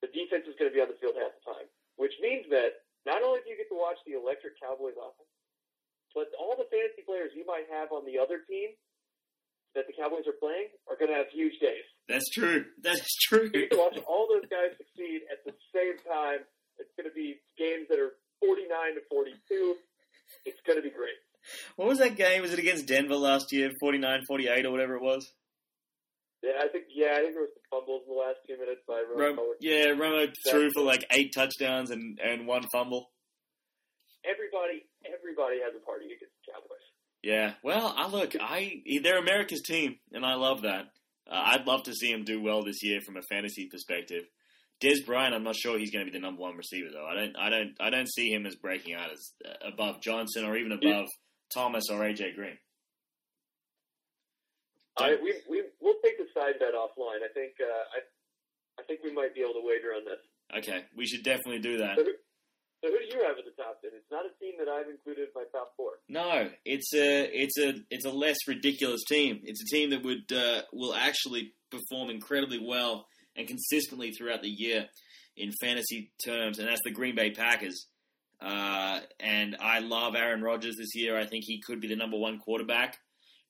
the defense is going to be on the field half the time, which means that not only do you get to watch the electric Cowboys offense, but all the fantasy players you might have on the other team that the Cowboys are playing are going to have huge days. That's true. That's true. You get to watch all those guys succeed at the same time. It's going to be games that are 49 to 42. It's going to be great. What was that game? Was it against Denver last year? 49-48 or whatever it was. Yeah, I think yeah, I think there was some fumbles in the last two minutes by Romo. Rom- yeah, Romo threw for like eight touchdowns and, and one fumble. Everybody, everybody has a party against the Cowboys. Yeah. Well, I look, I they're America's team, and I love that. Uh, I'd love to see him do well this year from a fantasy perspective. Dez Bryant, I'm not sure he's going to be the number one receiver though. I don't, I don't, I don't see him as breaking out as above Johnson or even above Thomas or AJ Green. I, we we we'll take the side bet offline. I think uh, I I think we might be able to wager on this. Okay, we should definitely do that. So who, so who do you have at the top? Then it's not a team that I've included in my top four. No, it's a it's a it's a less ridiculous team. It's a team that would uh, will actually perform incredibly well and consistently throughout the year in fantasy terms, and that's the Green Bay Packers. Uh, and I love Aaron Rodgers this year. I think he could be the number one quarterback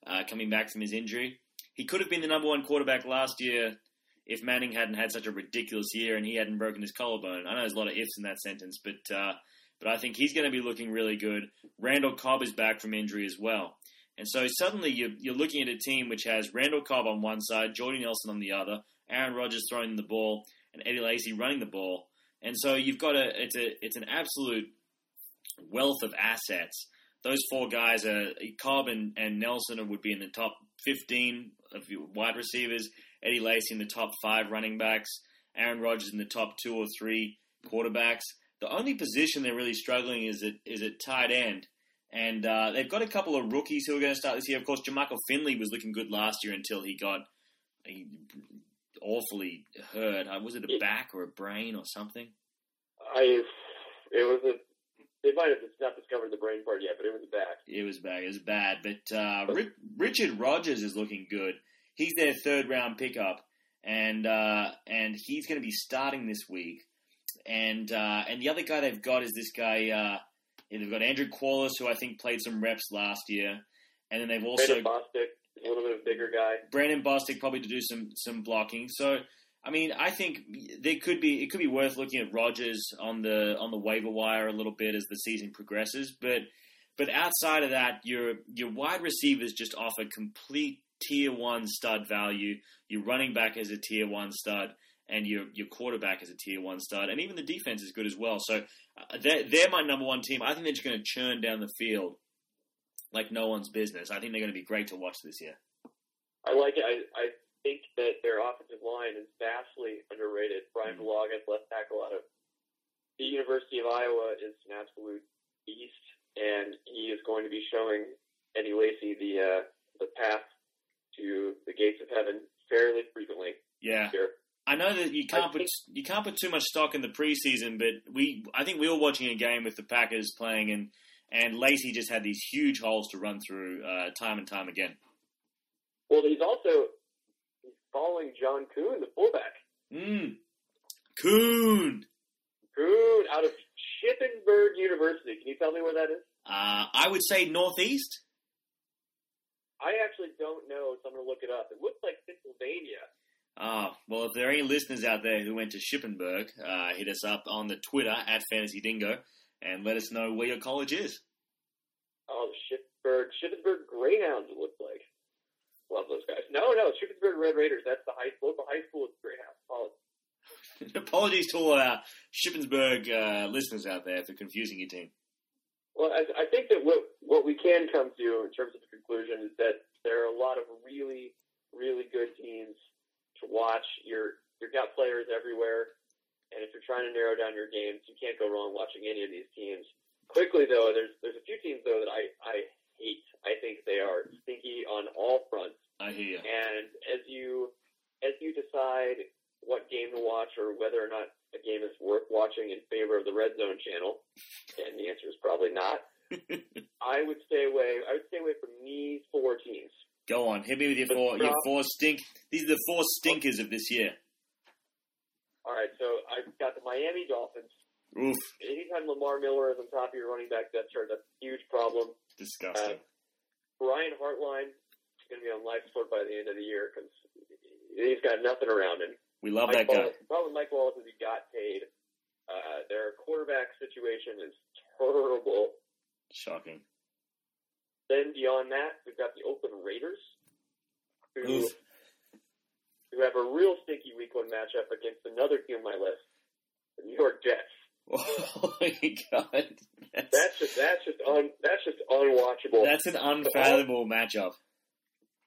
uh, coming back from his injury. He could have been the number one quarterback last year if Manning hadn't had such a ridiculous year and he hadn't broken his collarbone. I know there's a lot of ifs in that sentence, but uh, but I think he's going to be looking really good. Randall Cobb is back from injury as well. And so suddenly you're, you're looking at a team which has Randall Cobb on one side, Jordy Nelson on the other, Aaron Rodgers throwing the ball, and Eddie Lacy running the ball. And so you've got a it's a it's an absolute wealth of assets. Those four guys are Cobb and, and Nelson would be in the top 15 of wide receivers. Eddie Lacy in the top five running backs. Aaron Rodgers in the top two or three quarterbacks. The only position they're really struggling is at is at tight end, and uh, they've got a couple of rookies who are going to start this year. Of course, Jermichael Finley was looking good last year until he got he awfully hurt. Uh, Was it a back or a brain or something? I it was a they might have not discovered the brain part yet, but it was a back. It was bad. It was bad. But uh, Ri- Richard Rodgers is looking good. He's their third round pickup, and uh, and he's going to be starting this week. And uh, and the other guy they've got is this guy. Uh, they've got Andrew Quarless, who I think played some reps last year, and then they've also Bostick a little bit of a bigger guy. Brandon Bostick probably to do some some blocking. So I mean, I think there could be it could be worth looking at Rodgers on the on the waiver wire a little bit as the season progresses. But but outside of that, your your wide receivers just offer complete tier one stud value. Your running back is a tier one stud. And your your quarterback is a tier one stud, and even the defense is good as well. So uh, they're, they're my number one team. I think they're just going to churn down the field like no one's business. I think they're going to be great to watch this year. I like it. I, I think that their offensive line is vastly underrated. Bryan Mhm. Bulaga, left tackle out of the University of Iowa, is an absolute beast, and he is going to be showing Eddie Lacy the uh, the path to the gates of heaven fairly frequently Yeah. I know that you can't I put you can't put too much stock in the preseason, but we I think we were watching a game with the Packers playing, and and Lacy just had these huge holes to run through uh, time and time again. Well, he's also he's following John Kuhn, the fullback. Mm. Coon. Kuhn out of Shippensburg University. Can you tell me where that is? Uh, I would say northeast. I actually don't know, so I'm going to look it up. It looks like Pennsylvania. Ah, well, if there are any listeners out there who went to Shippensburg, uh, hit us up on the Twitter at Fantasy Dingo and let us know where your college is. Oh, Shippensburg, Shippensburg Greyhounds. It looks like. Love those guys. No, no, Shippensburg Red Raiders. That's the high local high school is Greyhounds. Oh, Apologies to all our Shippensburg uh, listeners out there for confusing your team. Well, I, I think that what what we can come to in terms of the conclusion is that there are a lot of really, really good teams to watch. You're you've got players everywhere, and if you're trying to narrow down your games, you can't go wrong watching any of these teams. Quickly though, there's there's a few teams though that I I hate. I think they are stinky on all fronts. I hear you. And as you as you decide what game to watch or whether or not a game is worth watching in favor of the Red Zone channel, and the answer is probably not. I would stay away. I would stay away from these four teams. Go on, hit me with your four. Your four stink. These are the four stinkers of this year. All right, so I've got the Miami Dolphins. Oof, Anytime Lamar Miller is on top of your running back depth chart, that's a huge problem. disgusting. Brian Hartline is going to be on life support by the end of the year because he's got nothing around him. we love Mike that guy. Wallace, the problem with Mike Wallace is he got paid. Uh, their quarterback situation is terrible. Shocking. Then beyond that, we've got the Oakland Raiders, who Oof. Who have a real stinky week one matchup against another team on my list, the New York Jets. Oh my god, that's, That's just that's just un, that's just unwatchable. that's an unfathomable matchup.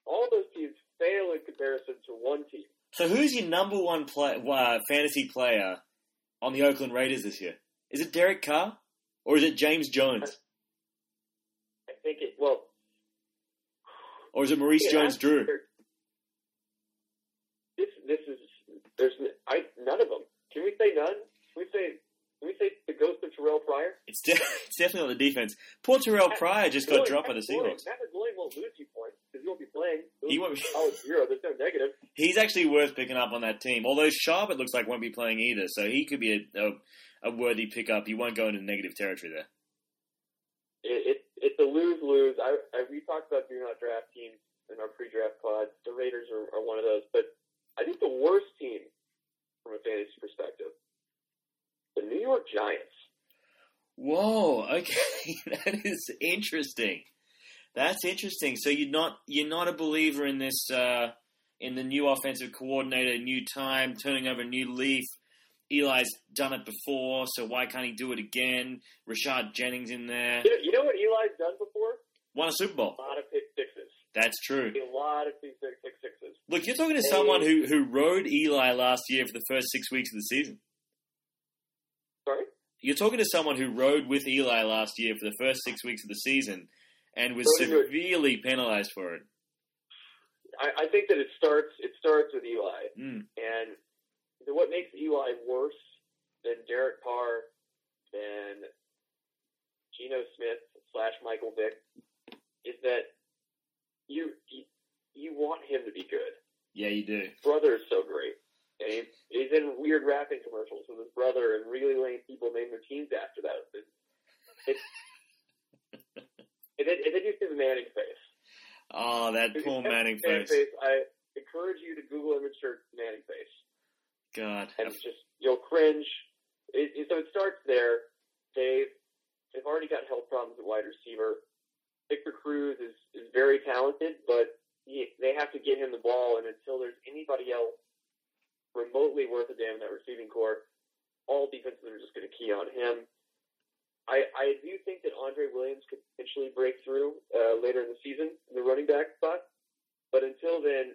All those teams fail in comparison to one team. So, who's your number one play, uh, fantasy player on the Oakland Raiders this year? Is it Derek Carr or is it James Jones I think it well. or is it Maurice Yeah, Jones Drew? This is there's I none of them. Can we say none? Can we say can we say the ghost of Terrelle Pryor? It's, de- it's definitely on the defense. Poor Terrelle Pryor just got dropped by the Seahawks. Matt McGloin won't lose you points because he won't be playing. He won't be- Oh, zero. There's no negative. He's actually worth picking up on that team. Although Sharp, it looks like won't be playing either, so he could be a, a, a worthy pickup. He won't go into negative territory there. It, it it's a lose lose. I, I we talked about do not draft teams in our pre-draft pod. The Raiders are, are one of those, but I think the worst team from a fantasy perspective, the New York Giants. Whoa, okay, that is interesting. That's interesting. So you're not you're not a believer in this uh, in the new offensive coordinator, new time, turning over a new leaf. Eli's done it before, so why can't he do it again? Rashad Jennings in there, You know, you know what Eli's done before? won a Super Bowl. A lot of. That's true. A lot of six- pick. Look, you're talking to someone who who rode Eli last year for the first six weeks of the season. Sorry. You're talking to someone who rode with Eli last year for the first six weeks of the season and was So severely penalized for it. I, I think that it starts it starts with Eli. Mm. And what makes Eli worse than Derek Carr, than Geno Smith slash Michael Vick, is that you, you you want him to be good. Yeah, you do. His brother is so great, and he, he's in weird rapping commercials with his brother, and really lame people name their teams after that. It, it's and then, and then you see the Manning face. Oh, that If poor have Manning the face. I encourage you to Google image search Manning face. God. and it's just you'll cringe. It, it, so it starts there. They've they've already got health problems at wide receiver. Victor Cruz is is very talented, but he, they have to get him the ball, and until there's anybody else remotely worth a damn in that receiving corps, all defenses are just going to key on him. I, I do think that Andre Williams could potentially break through uh, later in the season in the running back spot, but until then,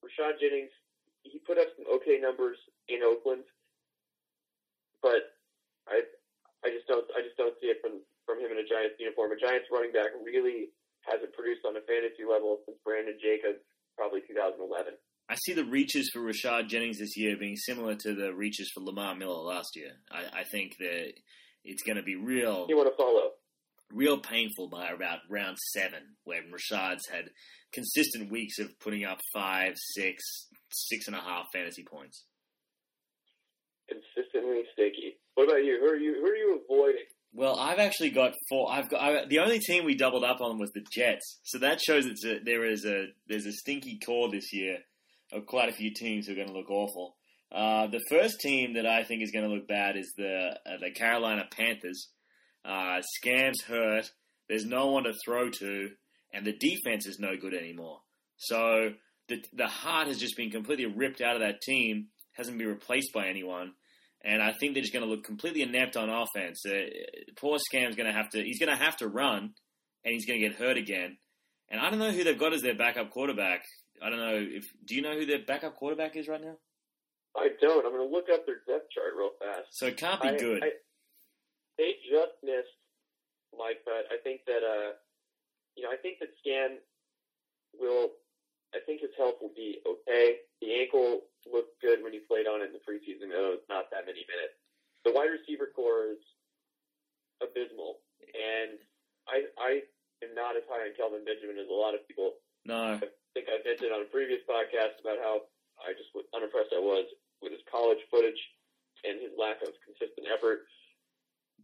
Rashad Jennings he put up some okay numbers in Oakland, but I I just don't I just don't see it from from him in a Giants uniform. A Giants running back really hasn't produced on a fantasy level since Brandon Jacobs, probably 2011. I see the reaches for Rashad Jennings this year being similar to the reaches for Lamar Miller last year. I, I think that it's going to be real, You want to follow? real painful by about round seven, when Rashad's had consistent weeks of putting up five, six, six and a half fantasy points. Consistently sticky. What about you? Who are you? Who are you avoiding? Well, I've actually got four. I've got I, the only team we doubled up on was the Jets, so that shows it's a, there is a there's a stinky core this year of quite a few teams who are going to look awful. Uh, the first team that I think is going to look bad is the uh, the Carolina Panthers. Uh, Scams hurt, There's no one to throw to, and the defense is no good anymore. So the the heart has just been completely ripped out of that team. Hasn't been replaced by anyone. And I think they're just going to look completely inept on offense. Uh, poor Scam's going to have to. He's going to have to run, and he's going to get hurt again. And I don't know who they've got as their backup quarterback. I don't know if. Do you know who their backup quarterback is right now? I don't. I'm going to look up their depth chart real fast. So it can't be I- good. I, they just missed Mike, but I think that uh, you know, I think that Scan will. I think his health will be okay. The ankle looked good when he played on it in the preseason, though it's not that many minutes. The wide receiver corps is abysmal, and I I am not as high on Kelvin Benjamin as a lot of people. no. I think I mentioned on a previous podcast about how I just unimpressed I was with his college footage and his lack of consistent effort.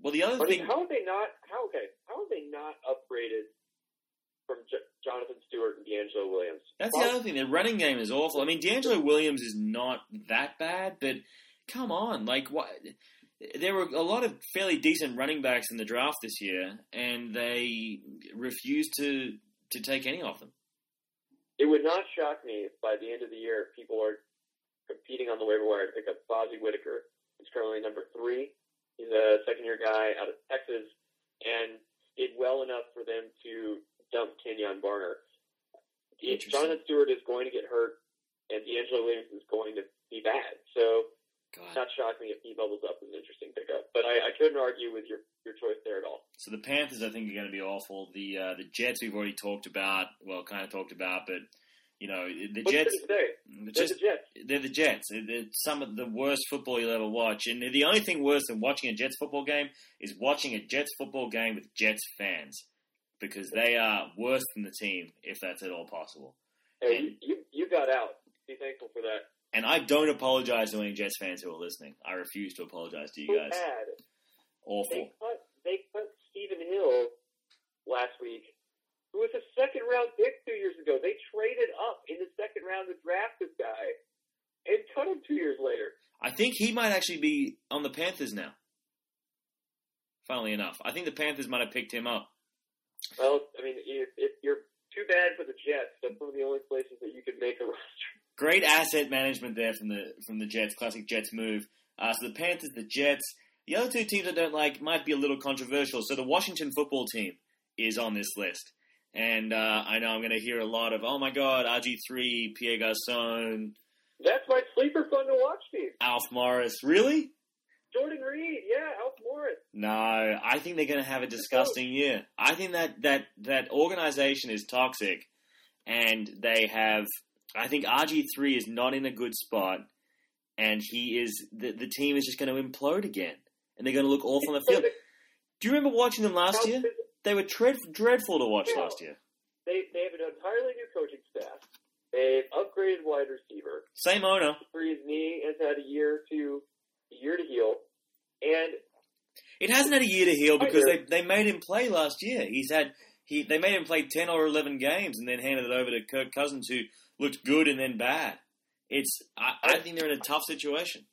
Well, the other I mean, thing. how have they not? How okay? How have they not upgraded from J- Jonathan Stewart and DeAngelo Williams? That's the other thing. Their running game is awful. I mean, DeAngelo Williams is not that bad, but come on, like what? There were a lot of fairly decent running backs in the draft this year, and they refused to to take any of them. It would not shock me if by the end of the year people are competing on the waiver wire to pick up Fozzy Whittaker. He's currently number three. He's a second year guy out of Texas and did well enough for them to dump Kenjon Barner. Jonathan Stewart is going to get hurt and DeAngelo Williams is going to be bad. So God. not shock me if he bubbles up as an interesting pickup. But I, I couldn't argue with your, your choice there at all. So the Panthers, I think, are going to be awful. The uh, the Jets, we've already talked about. Well, kind of talked about, but you know, the What's Jets. good to say? the They're Jets the Jets. they're the Jets. They're some of the worst football you'll ever watch. And the only thing worse than watching a Jets football game is watching a Jets football game with Jets fans because they are worse than the team, if that's at all possible. Hey, And- you, you, got out. Be thankful for that. And I don't apologize to any Jets fans who are listening. I refuse to apologize to you So guys. bad. Awful. They cut they cut Stephen Hill last week, who was a second round pick two years ago. They traded up in the second round to draft this guy and cut him two years later. I think he might actually be on the Panthers now. Funnily enough, I think the Panthers might have picked him up. Well, I mean, if, if you're too bad for the Jets, that's one of the only places that you could make a roster. Great asset management there from the from the Jets. Classic Jets move. Uh, so the Panthers, the Jets. The other two teams I don't like might be a little controversial. So the Washington football team is on this list, and uh, I know I'm going to hear a lot of, "Oh my God, RG three, Pierre Garcon, That's my sleeper fun to watch team. Alf Morris." Really? Jordan Reed, yeah, Alf Morris. No, I think they're going to have a disgusting year. I think that that that organization is toxic, and they have. I think RG three is not in a good spot, and he is. The, the team is just going to implode again, and they're going to look awful on the field. Do you remember watching them last year? They were dread, dreadful to watch last year. They they have an entirely new coaching staff. They've upgraded wide receiver. Same owner. Bree's knee has had a year to a year to heal, and It hasn't had a year to heal because they they made him play last year. He's had he they made him play ten or eleven games and then handed it over to Kirk Cousins who looked good and then bad. It's I, I think they're in a tough situation.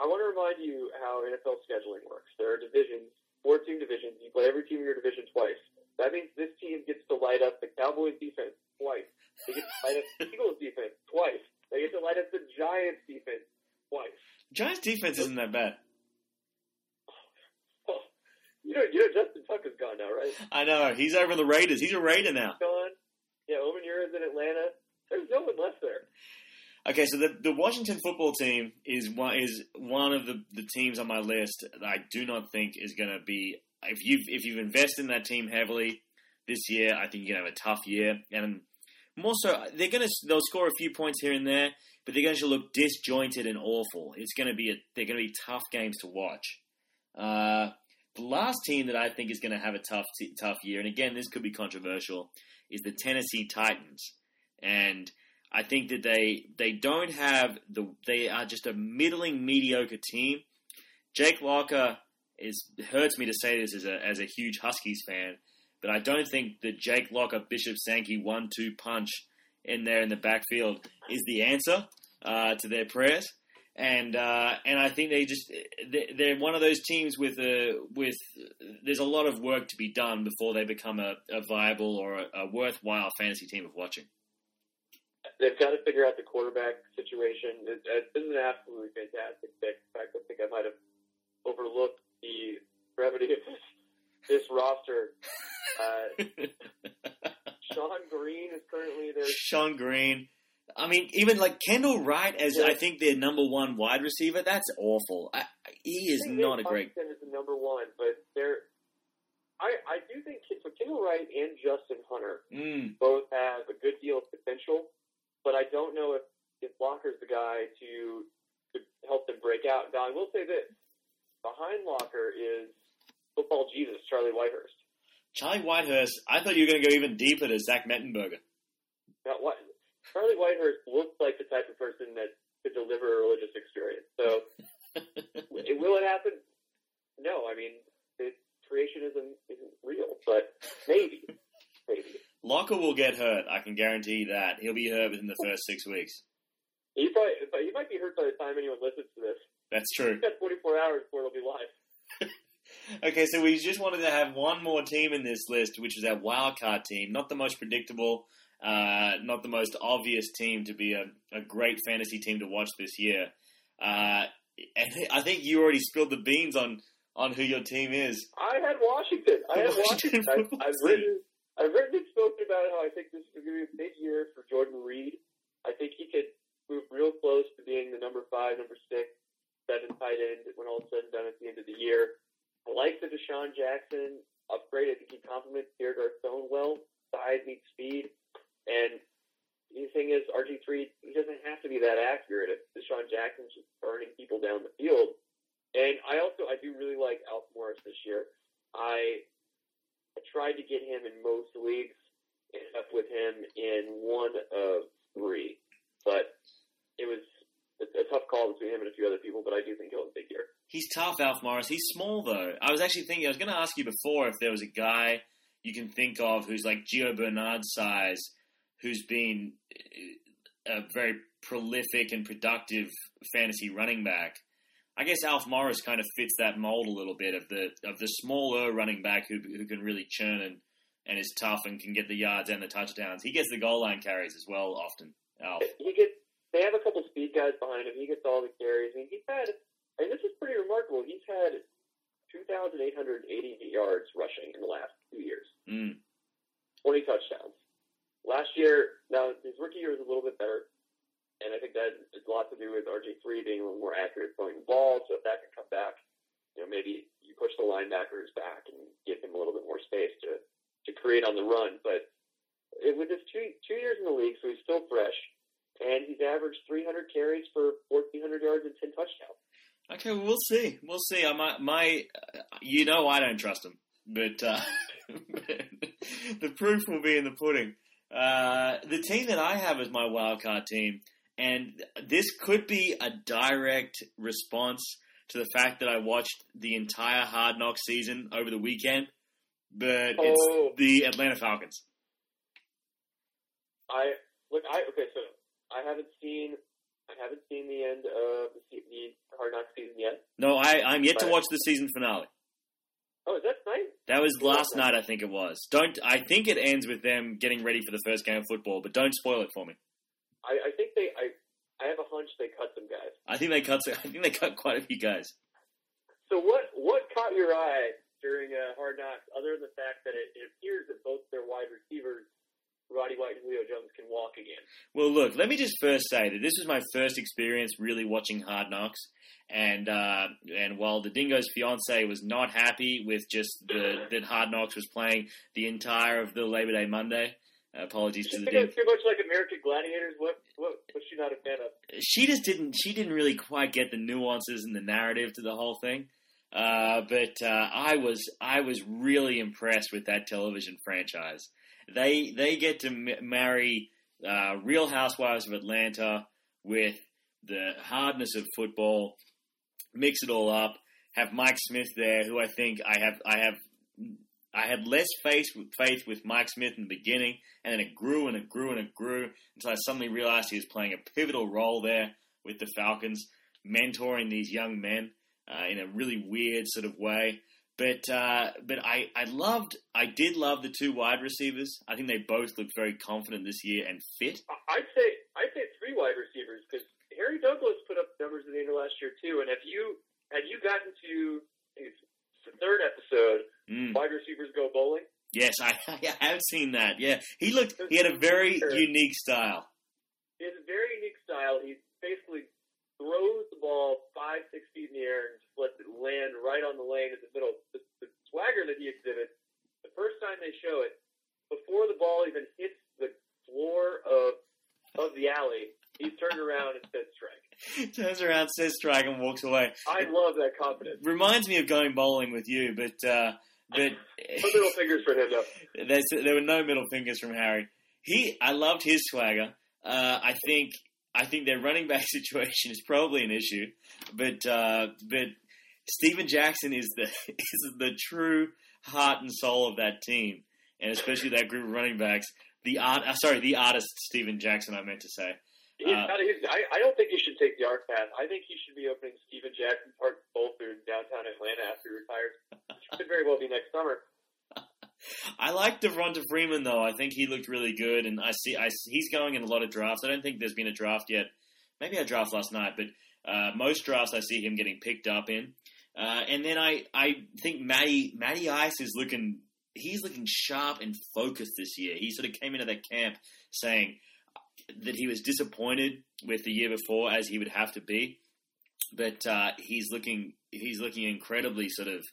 I want to remind you how NFL scheduling works. There are divisions, four team divisions. You play every team in your division twice. That means this team gets to light up the Cowboys defense twice. They get to light up the Eagles defense twice. They get to light up the Giants defense twice. Giants defense isn't that bad. You know, you know, Justin Tucker's gone now, right? I know he's over in the Raiders. He's a Raider now. Gone. Yeah, Umenyiora's in Atlanta. There's no one left there. Okay, so the the Washington football team is one is one of the, the teams on my list that I do not think is going to be if you if you've invested in that team heavily this year, I think you're going to have a tough year, and more so they're to they'll score a few points here and there, but they're going to look disjointed and awful. It's going to be a, they're going to be tough games to watch. Uh, the last team that I think is going to have a tough tough year, and again this could be controversial, is the Tennessee Titans, and I think that they they don't have the they are just a middling mediocre team. Jake Locker is hurts me to say this as a as a huge Huskies fan, but I don't think the Jake Locker Bishop Sankey one two punch in there in the backfield is the answer uh, to their prayers. And uh, and I think they just they- they're one of those teams with a with there's a lot of work to be done before they become a, a viable or a, worthwhile fantasy team of watching. They've got to figure out the quarterback situation. Uh, this is an absolutely fantastic pick. In fact, I think I might have overlooked the brevity of this, this roster. Uh, Shonn Greene is currently there. Shonn Greene. I mean, even like Kendall Wright as Yeah. I think their number one wide receiver. That's awful. I, I- he is not a great. Is the number one, but they're. I, I do think so Kendall Wright and Justin Hunter Mm, both have a good deal of potential, but I don't know if, if Locker's the guy to to help them break out. Now I will say this: behind Locker is football Jesus Charlie Whitehurst. Charlie Whitehurst. I thought you were going to go even deeper to Zach Mettenberger. Now, what Charlie Whitehurst looks like the type of person that could deliver a religious experience. So, it, will it happen? No, I mean, it, creationism isn't real, but maybe, maybe. Locker will get hurt. I can guarantee that he'll be hurt within the first six weeks. He probably, he might be hurt by the time anyone listens to this. That's true. He's got 24 hours before it'll be live. Okay, so we just wanted to have one more team in this list, which is our wildcard team. Not the most predictable, uh, not the most obvious team to be a, a great fantasy team to watch this year. Uh, and I think you already spilled the beans on, on who your team is. I had Washington. I had Washington Washington. I, I've written, I've written and spoken about how I think this is going to be a big year for Jordan Reed. I think he could move real close to being the number five, number six, seven tight end when all is said and done at the end of the year. I like the DeSean Jackson upgrade. I think he complements Pierre Garcon well. Size meets speed. And the thing is, RG3, he doesn't have to be that accurate if DeSean Jackson's just burning people down the field. And I also, I do really like Alf Morris this year. I, I tried to get him in most leagues, ended up with him in one of three. But it was a, a tough call between him and a few other people, but I do think he'll have a big year. He's tough, Alf Morris. He's small, though. I was actually thinking, I was going to ask you before if there was a guy you can think of who's like Gio Bernard size, who's been uh, a very prolific and productive fantasy running back. I guess Alf Morris kind of fits that mold a little bit of the of the smaller running back who who can really churn and, and is tough and can get the yards and the touchdowns. He gets the goal line carries as well often. Alf. He gets, they have a couple speed guys behind him. He gets all the carries. I mean, he's had, and this is remarkable. He's had 2,880 yards rushing in the last two years. Mm. 20 touchdowns. Last year, now his rookie year was a little bit better, and I think that has a lot to do with RG3 being a little more accurate throwing the ball. So if that can come back, you know, maybe you push the linebackers back and give him a little bit more space to to create on the run. But it, with his two two years in the league, so he's still fresh, and he's averaged 300 carries for 1,400 yards and 10 touchdowns. Okay, well, we'll see. We'll see. I might, my, you know, I don't trust him, but uh, the proof will be in the pudding. Uh, the team that I have as my wildcard team, and this could be a direct response to the fact that I watched the entire Hard Knock season over the weekend, but Oh. it's the Atlanta Falcons. I look. I okay. So I haven't seen. I haven't seen the end of the, se- the Hard Knocks season yet. No, I, I'm yet to watch the season finale. Oh, is that tonight? That was last night, I think it was. Don't I think it ends with them getting ready for the first game of football, but don't spoil it for me. I, I think they. I I have a hunch they cut some guys. I think they cut. I think they cut quite a few guys. So what what caught your eye during uh, Hard Knocks, other than the fact that it, it appears that both their wide receivers, Roddy White and Julio Jones, can walk again? Well, look, let me just first say that this was my first experience really watching Hard Knocks, and uh, and while the Dingo's fiance was not happy with just the that Hard Knocks was playing the entire of the Labor Day Monday, uh, apologies to the too much like American Gladiators. What what was she not a fan of? She just didn't. She didn't really quite get the nuances and the narrative to the whole thing. Uh, but uh, I was I was really impressed with that television franchise. They they get to m- marry uh, Real Housewives of Atlanta with the hardness of football, mix it all up. Have Mike Smith there, who I think I have I have I had less faith with, faith with Mike Smith in the beginning, and then it grew and it grew and it grew until I suddenly realized he was playing a pivotal role there with the Falcons, mentoring these young men uh, in a really weird sort of way. But uh, but I, I loved I did love the two wide receivers. I think they both looked very confident this year and fit. I'd say I'd say three wide receivers because Harry Douglas put up numbers at the end of last year too. And if you had you gotten to the third episode, Mm. wide receivers go bowling. Yes, I, I have seen that. Yeah, he looked. He had a very unique style. He has a very unique style. He's basically throws the ball five, six feet in the air and just lets it land right on the lane in the middle. The, the swagger that he exhibits, the first time they show it, before the ball even hits the floor of of the alley, he's turned around and said strike. Turns around, says strike, and walks away. I love that confidence. Reminds me of going bowling with you, but uh, but No middle fingers for him though. There were no middle fingers from Harry. He, I loved his swagger. Uh, I think, I think their running back situation is probably an issue, but uh, but Steven Jackson is the is the true heart and soul of that team, and especially that group of running backs. The art, uh, sorry, the artist Steven Jackson. I meant to say. He's Uh, not, he's, I, I don't think he should take the arc path. I think he should be opening Steven Jackson Park Bolter in downtown Atlanta after he retires. Could very well be next summer. I like Devonta Freeman though. I think he looked really good, and I see I, he's going in a lot of drafts. I don't think there's been a draft yet. Maybe I draft last night, but uh, most drafts I see him getting picked up in. Uh, and then I, I think Matty Matty Ice is looking he's looking sharp and focused this year. He sort of came into that camp saying that he was disappointed with the year before, as he would have to be. But uh, he's looking he's looking incredibly sort of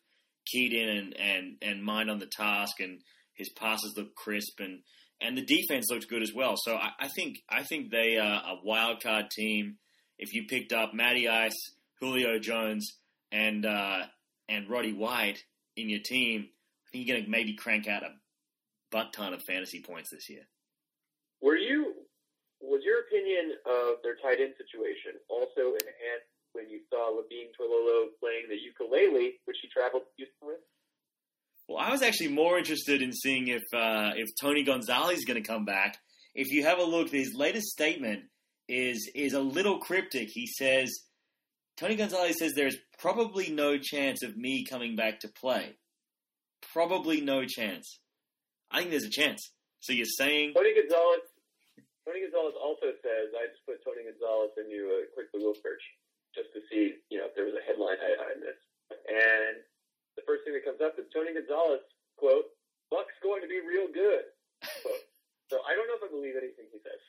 keyed in and, and, and mind on the task, and his passes look crisp, and, and the defense looked good as well. So I, I think I think they are a wild card team. If you picked up Matty Ice, Julio Jones, and uh, and Roddy White in your team, I think you're going to maybe crank out a butt ton of fantasy points this year. Were you was your opinion of their tight end situation also enhanced when you saw Levine Toilolo playing the ukulele, which he traveled to Houston with? Well, I was actually more interested in seeing if uh, if Tony Gonzalez is going to come back. If you have a look, his latest statement is is a little cryptic. He says Tony Gonzalez says there's probably no chance of me coming back to play. Probably no chance. I think there's a chance. So you're saying Tony Gonzalez. Tony Gonzalez also says, "I just put Tony Gonzalez into a quick Google search just to see, you know, if there was a headline I, I missed." And the first thing that comes up is Tony Gonzalez quote: "Buck's going to be real good." Quote. So I don't know if I believe anything he says.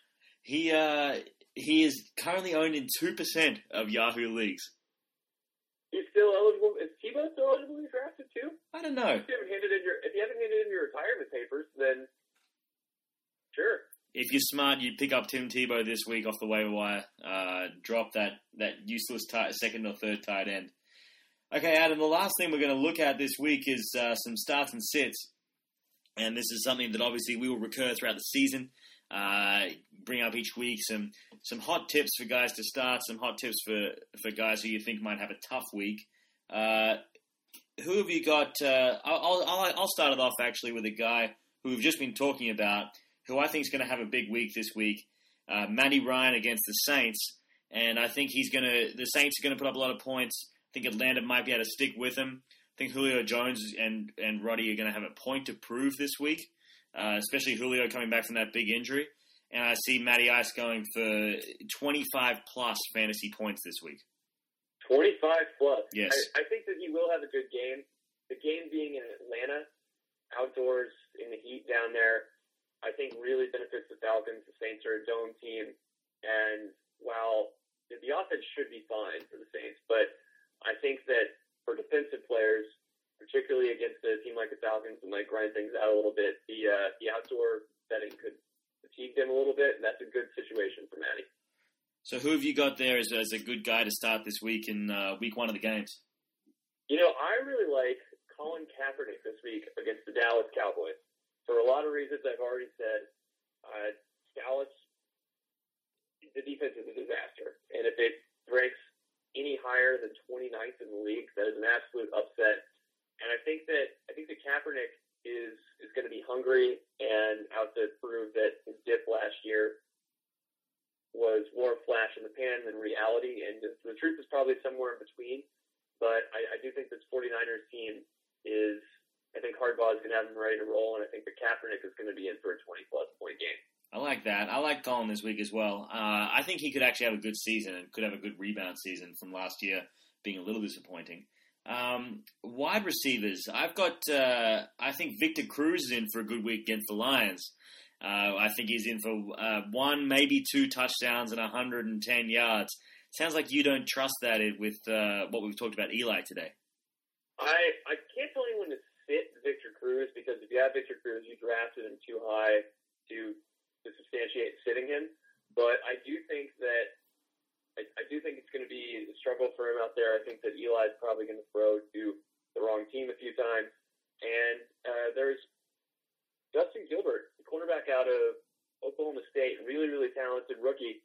he uh, he is currently owned in two percent of Yahoo leagues. He's still eligible. Is Tebow still eligible to be drafted too? I don't know. If you haven't handed in your if you haven't handed in your retirement papers, then sure. If you're smart, you pick up Tim Tebow this week off the waiver wire. Uh, drop that that useless tight, second or third tight end. Okay, Adam. The last thing we're going to look at this week is uh, some starts and sits, and this is something that obviously we will recur throughout the season. Uh, bring up each week some some hot tips for guys to start, some hot tips for for guys who you think might have a tough week. Uh, who have you got? Uh, I'll, I'll I'll start it off actually with a guy who we've just been talking about who I think is going to have a big week this week. Uh, Matty Ryan against the Saints, and I think he's going to. The Saints are going to put up a lot of points. I think Atlanta might be able to stick with him. I think Julio Jones and and Roddy are going to have a point to prove this week, uh, especially Julio coming back from that big injury. And I see Matty Ice going for 25 plus fantasy points this week. Twenty five plus. Yes. I, I think that he will have a good game. The game being in Atlanta, outdoors in the heat down there, I think really benefits the Falcons. The Saints are a dome team, and while the offense should be fine for the Saints, but I think that for defensive players, particularly against a team like the Falcons, that might grind things out a little bit. The uh, the outdoor setting could fatigue them a little bit, and that's a good situation for Matty. So who have you got there as, as a good guy to start this week in uh, week one of the games? You know, I really like Colin Kaepernick this week against the Dallas Cowboys. For a lot of reasons I've already said, uh, Dallas, the defense is a disaster. And if it ranks any higher than 29th in the league, that is an absolute upset. And I think that I think that Kaepernick is is going to be hungry and out to prove that his dip last year was more flash in the pan than reality. And the, the truth is probably somewhere in between. But I, I do think this 49ers team is I think Harbaugh is going to have him ready to roll, and I think that Kaepernick is going to be in for a 20 plus point game. I like that. I like Colin this week as well. Uh, I think he could actually have a good season and could have a good rebound season from last year being a little disappointing. Um, wide receivers, I've got. Uh, I think Victor Cruz is in for a good week against the Lions. Uh, I think he's in for uh, one, maybe two touchdowns and 110 yards. Sounds like you don't trust that with uh, what we've talked about Eli today. I I can't tell anyone to sit Victor Cruz because if you have Victor Cruz, you drafted him too high to to substantiate sitting him. But I do think that I, I do think it's going to be a struggle for him out there. I think that Eli's probably going to throw to the wrong team a few times. And uh, there's Justin Gilbert, the cornerback out of Oklahoma State, really, really talented rookie.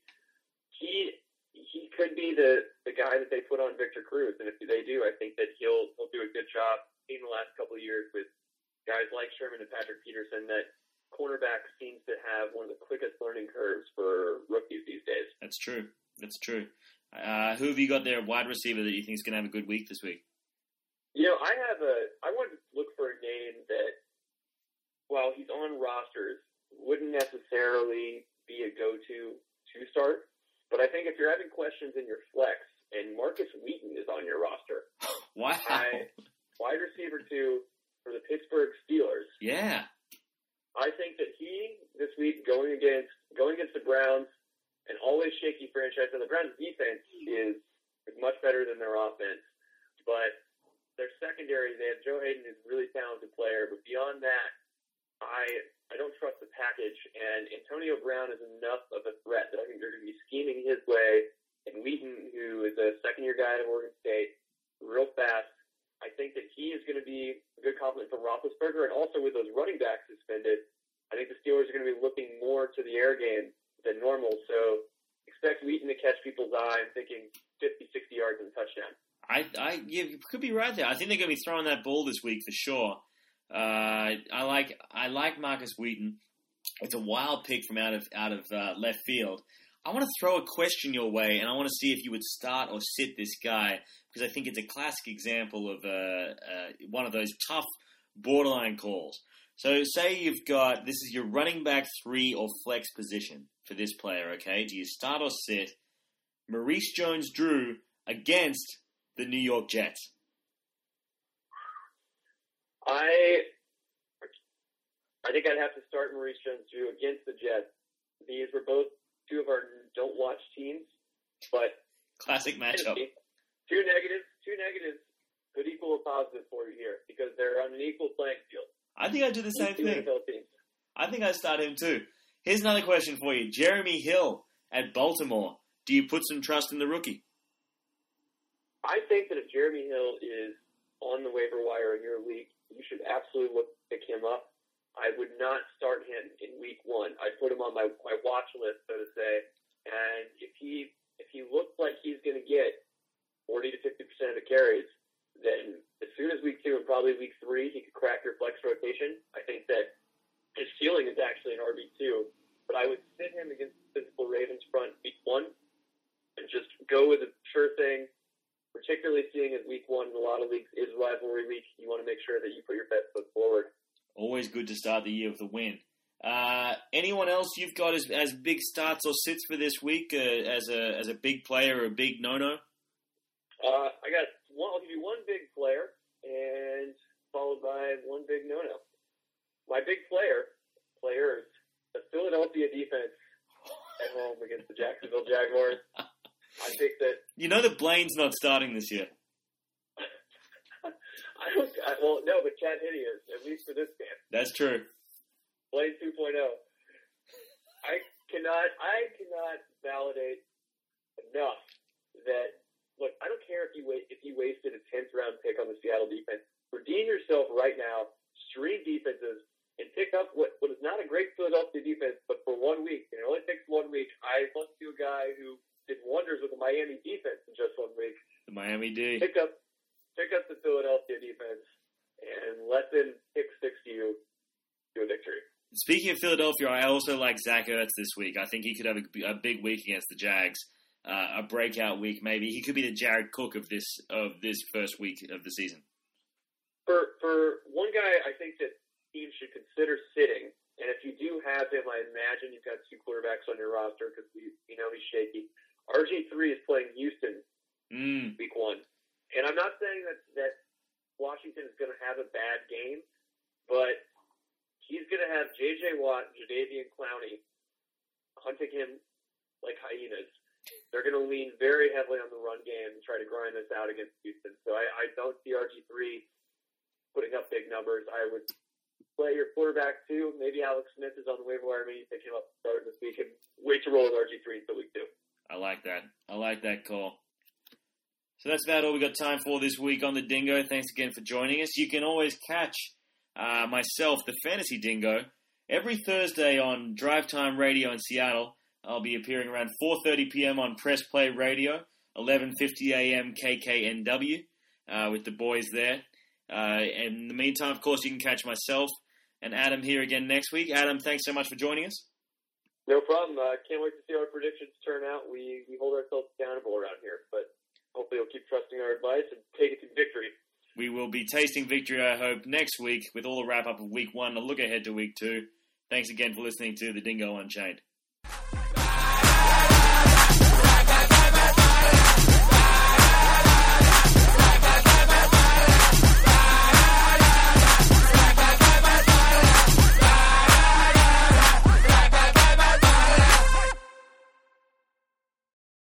He he could be the the guy that they put on Victor Cruz, and if they do, I think that he'll he'll do a good job. In the last couple of years with guys like Sherman and Patrick Peterson, that cornerback seems to have one of the quickest learning curves for rookies these days. That's true. That's true. Uh, who have you got there, wide receiver, that you think is going to have a good week this week? You know, I have a. I wanted to look for a name that, while he's on rosters, wouldn't necessarily be a go-to to start. But I think if you're having questions in your flex, and Markus Wheaton is on your roster, wow, I, wide receiver two for the Pittsburgh Steelers. Yeah, I think that he this week going against going against the Browns an always shaky franchise, and the Browns' defense is, much better than their offense. But their secondary, they have Joe Haden, who's a really talented player, but beyond that, I I don't trust the package. And Antonio Brown is enough of a threat that I think they're going to be scheming his way. And Wheaton, who is a second-year guy at Oregon State, real fast. I think that he is going to be a good compliment for Roethlisberger, and also with those running backs suspended, I think the Steelers are going to be looking more to the air game than normal. So expect Wheaton to catch people's eye. I'm thinking 50, 60 yards and touchdown. I, I, you could be right there. I think they're going to be throwing that ball this week for sure. Uh, I like, I like Markus Wheaton. It's a wild pick from out of out of uh, left field. I want to throw a question your way, and I want to see if you would start or sit this guy because I think it's a classic example of uh, uh, one of those tough borderline calls. So, say you've got this is your running back three or flex position for this player, okay? Do you start or sit Maurice Jones Drew against the New York Jets? I I think I'd have to start Maurice Jones Drew against the Jets. These were both two of our don't watch teams, but classic matchup. Two negatives, two negatives could equal a positive for you here because they're on an equal playing field. I think I do the same thing. I think I start him too. Here's another question for you. Jeremy Hill at Baltimore. Do you put some trust in the rookie? I think that if Jeremy Hill is on the waiver wire in your league, you should absolutely look pick him up. I would not start him in week one. I'd put him on my, my watch list, so to say. And if he if he looks like he's going to get 40 to 50 percent of the carries, then as soon as week two and probably week three, he could crack your flex rotation. I think that his ceiling is actually an RB two, but I would sit him against the physical Ravens front week one and just go with a sure thing. Particularly seeing as week one in a lot of leagues is rivalry week, you want to make sure that you put your best foot forward. Always good to start the year with a win. Uh, anyone else you've got as, as big starts or sits for this week uh, as a as a big player or a big no no? Uh, I got one. I'll give you one big player and followed by one big no no my big player, players, the Philadelphia defense at home against the Jacksonville Jaguars. I think that you know that Blaine's not starting this year. I well, no, but Chad Henne is at least for this game. That's true. Blaine 2.0. I cannot. I cannot validate enough that look. I don't care if you wait if you wasted a tenth round pick on the Seattle defense. Redeem yourself right now. Stream defenses and pick up what, what is not a great Philadelphia defense, but for one week, and it only takes one week. I listened to a guy who did wonders with the Miami defense in just one week. The Miami D. Pick up, pick up the Philadelphia defense and let them pick six you to a victory. Speaking of Philadelphia, I also like Zach Ertz this week. I think he could have a, a big week against the Jags, uh, a breakout week maybe. He could be the Jared Cook of this of this first week of the season. for for one guy, I think that teams should consider sitting. And if you do have him, I imagine you've got two quarterbacks on your roster because we you know he's shaky. RG three is playing Houston Mm. week one, and I'm not saying that that Washington is going to have a bad game, but he's going to have J.J. Watt, and Jadeveon Clowney hunting him like hyenas. They're going to lean very heavily on the run game and try to grind this out against Houston. So I, I don't see RG three putting up big numbers. I would play your quarterback too. Maybe Alex Smith is on the waiver wire. Maybe you pick him up start this week and wait to roll with RG three until week two. I like that. I like that call. So time for this week on the Dingo. Thanks again for joining us. You can always catch uh, myself, the Fantasy Dingo, every Thursday on Drive Time Radio in Seattle. I'll be appearing around 4:30 p.m. on Press Play Radio, 11:50 a.m. KKNW, uh, with the boys there. Uh, in the meantime, of course, you can catch myself and Adam here again next week. Adam, thanks so much for joining us. No problem. Uh, can't wait to see how our predictions turn out. We we hold ourselves tasting victory, I hope, next week with all the wrap up of week one, a look ahead to week two. Thanks again for listening to The Dingo Unchained.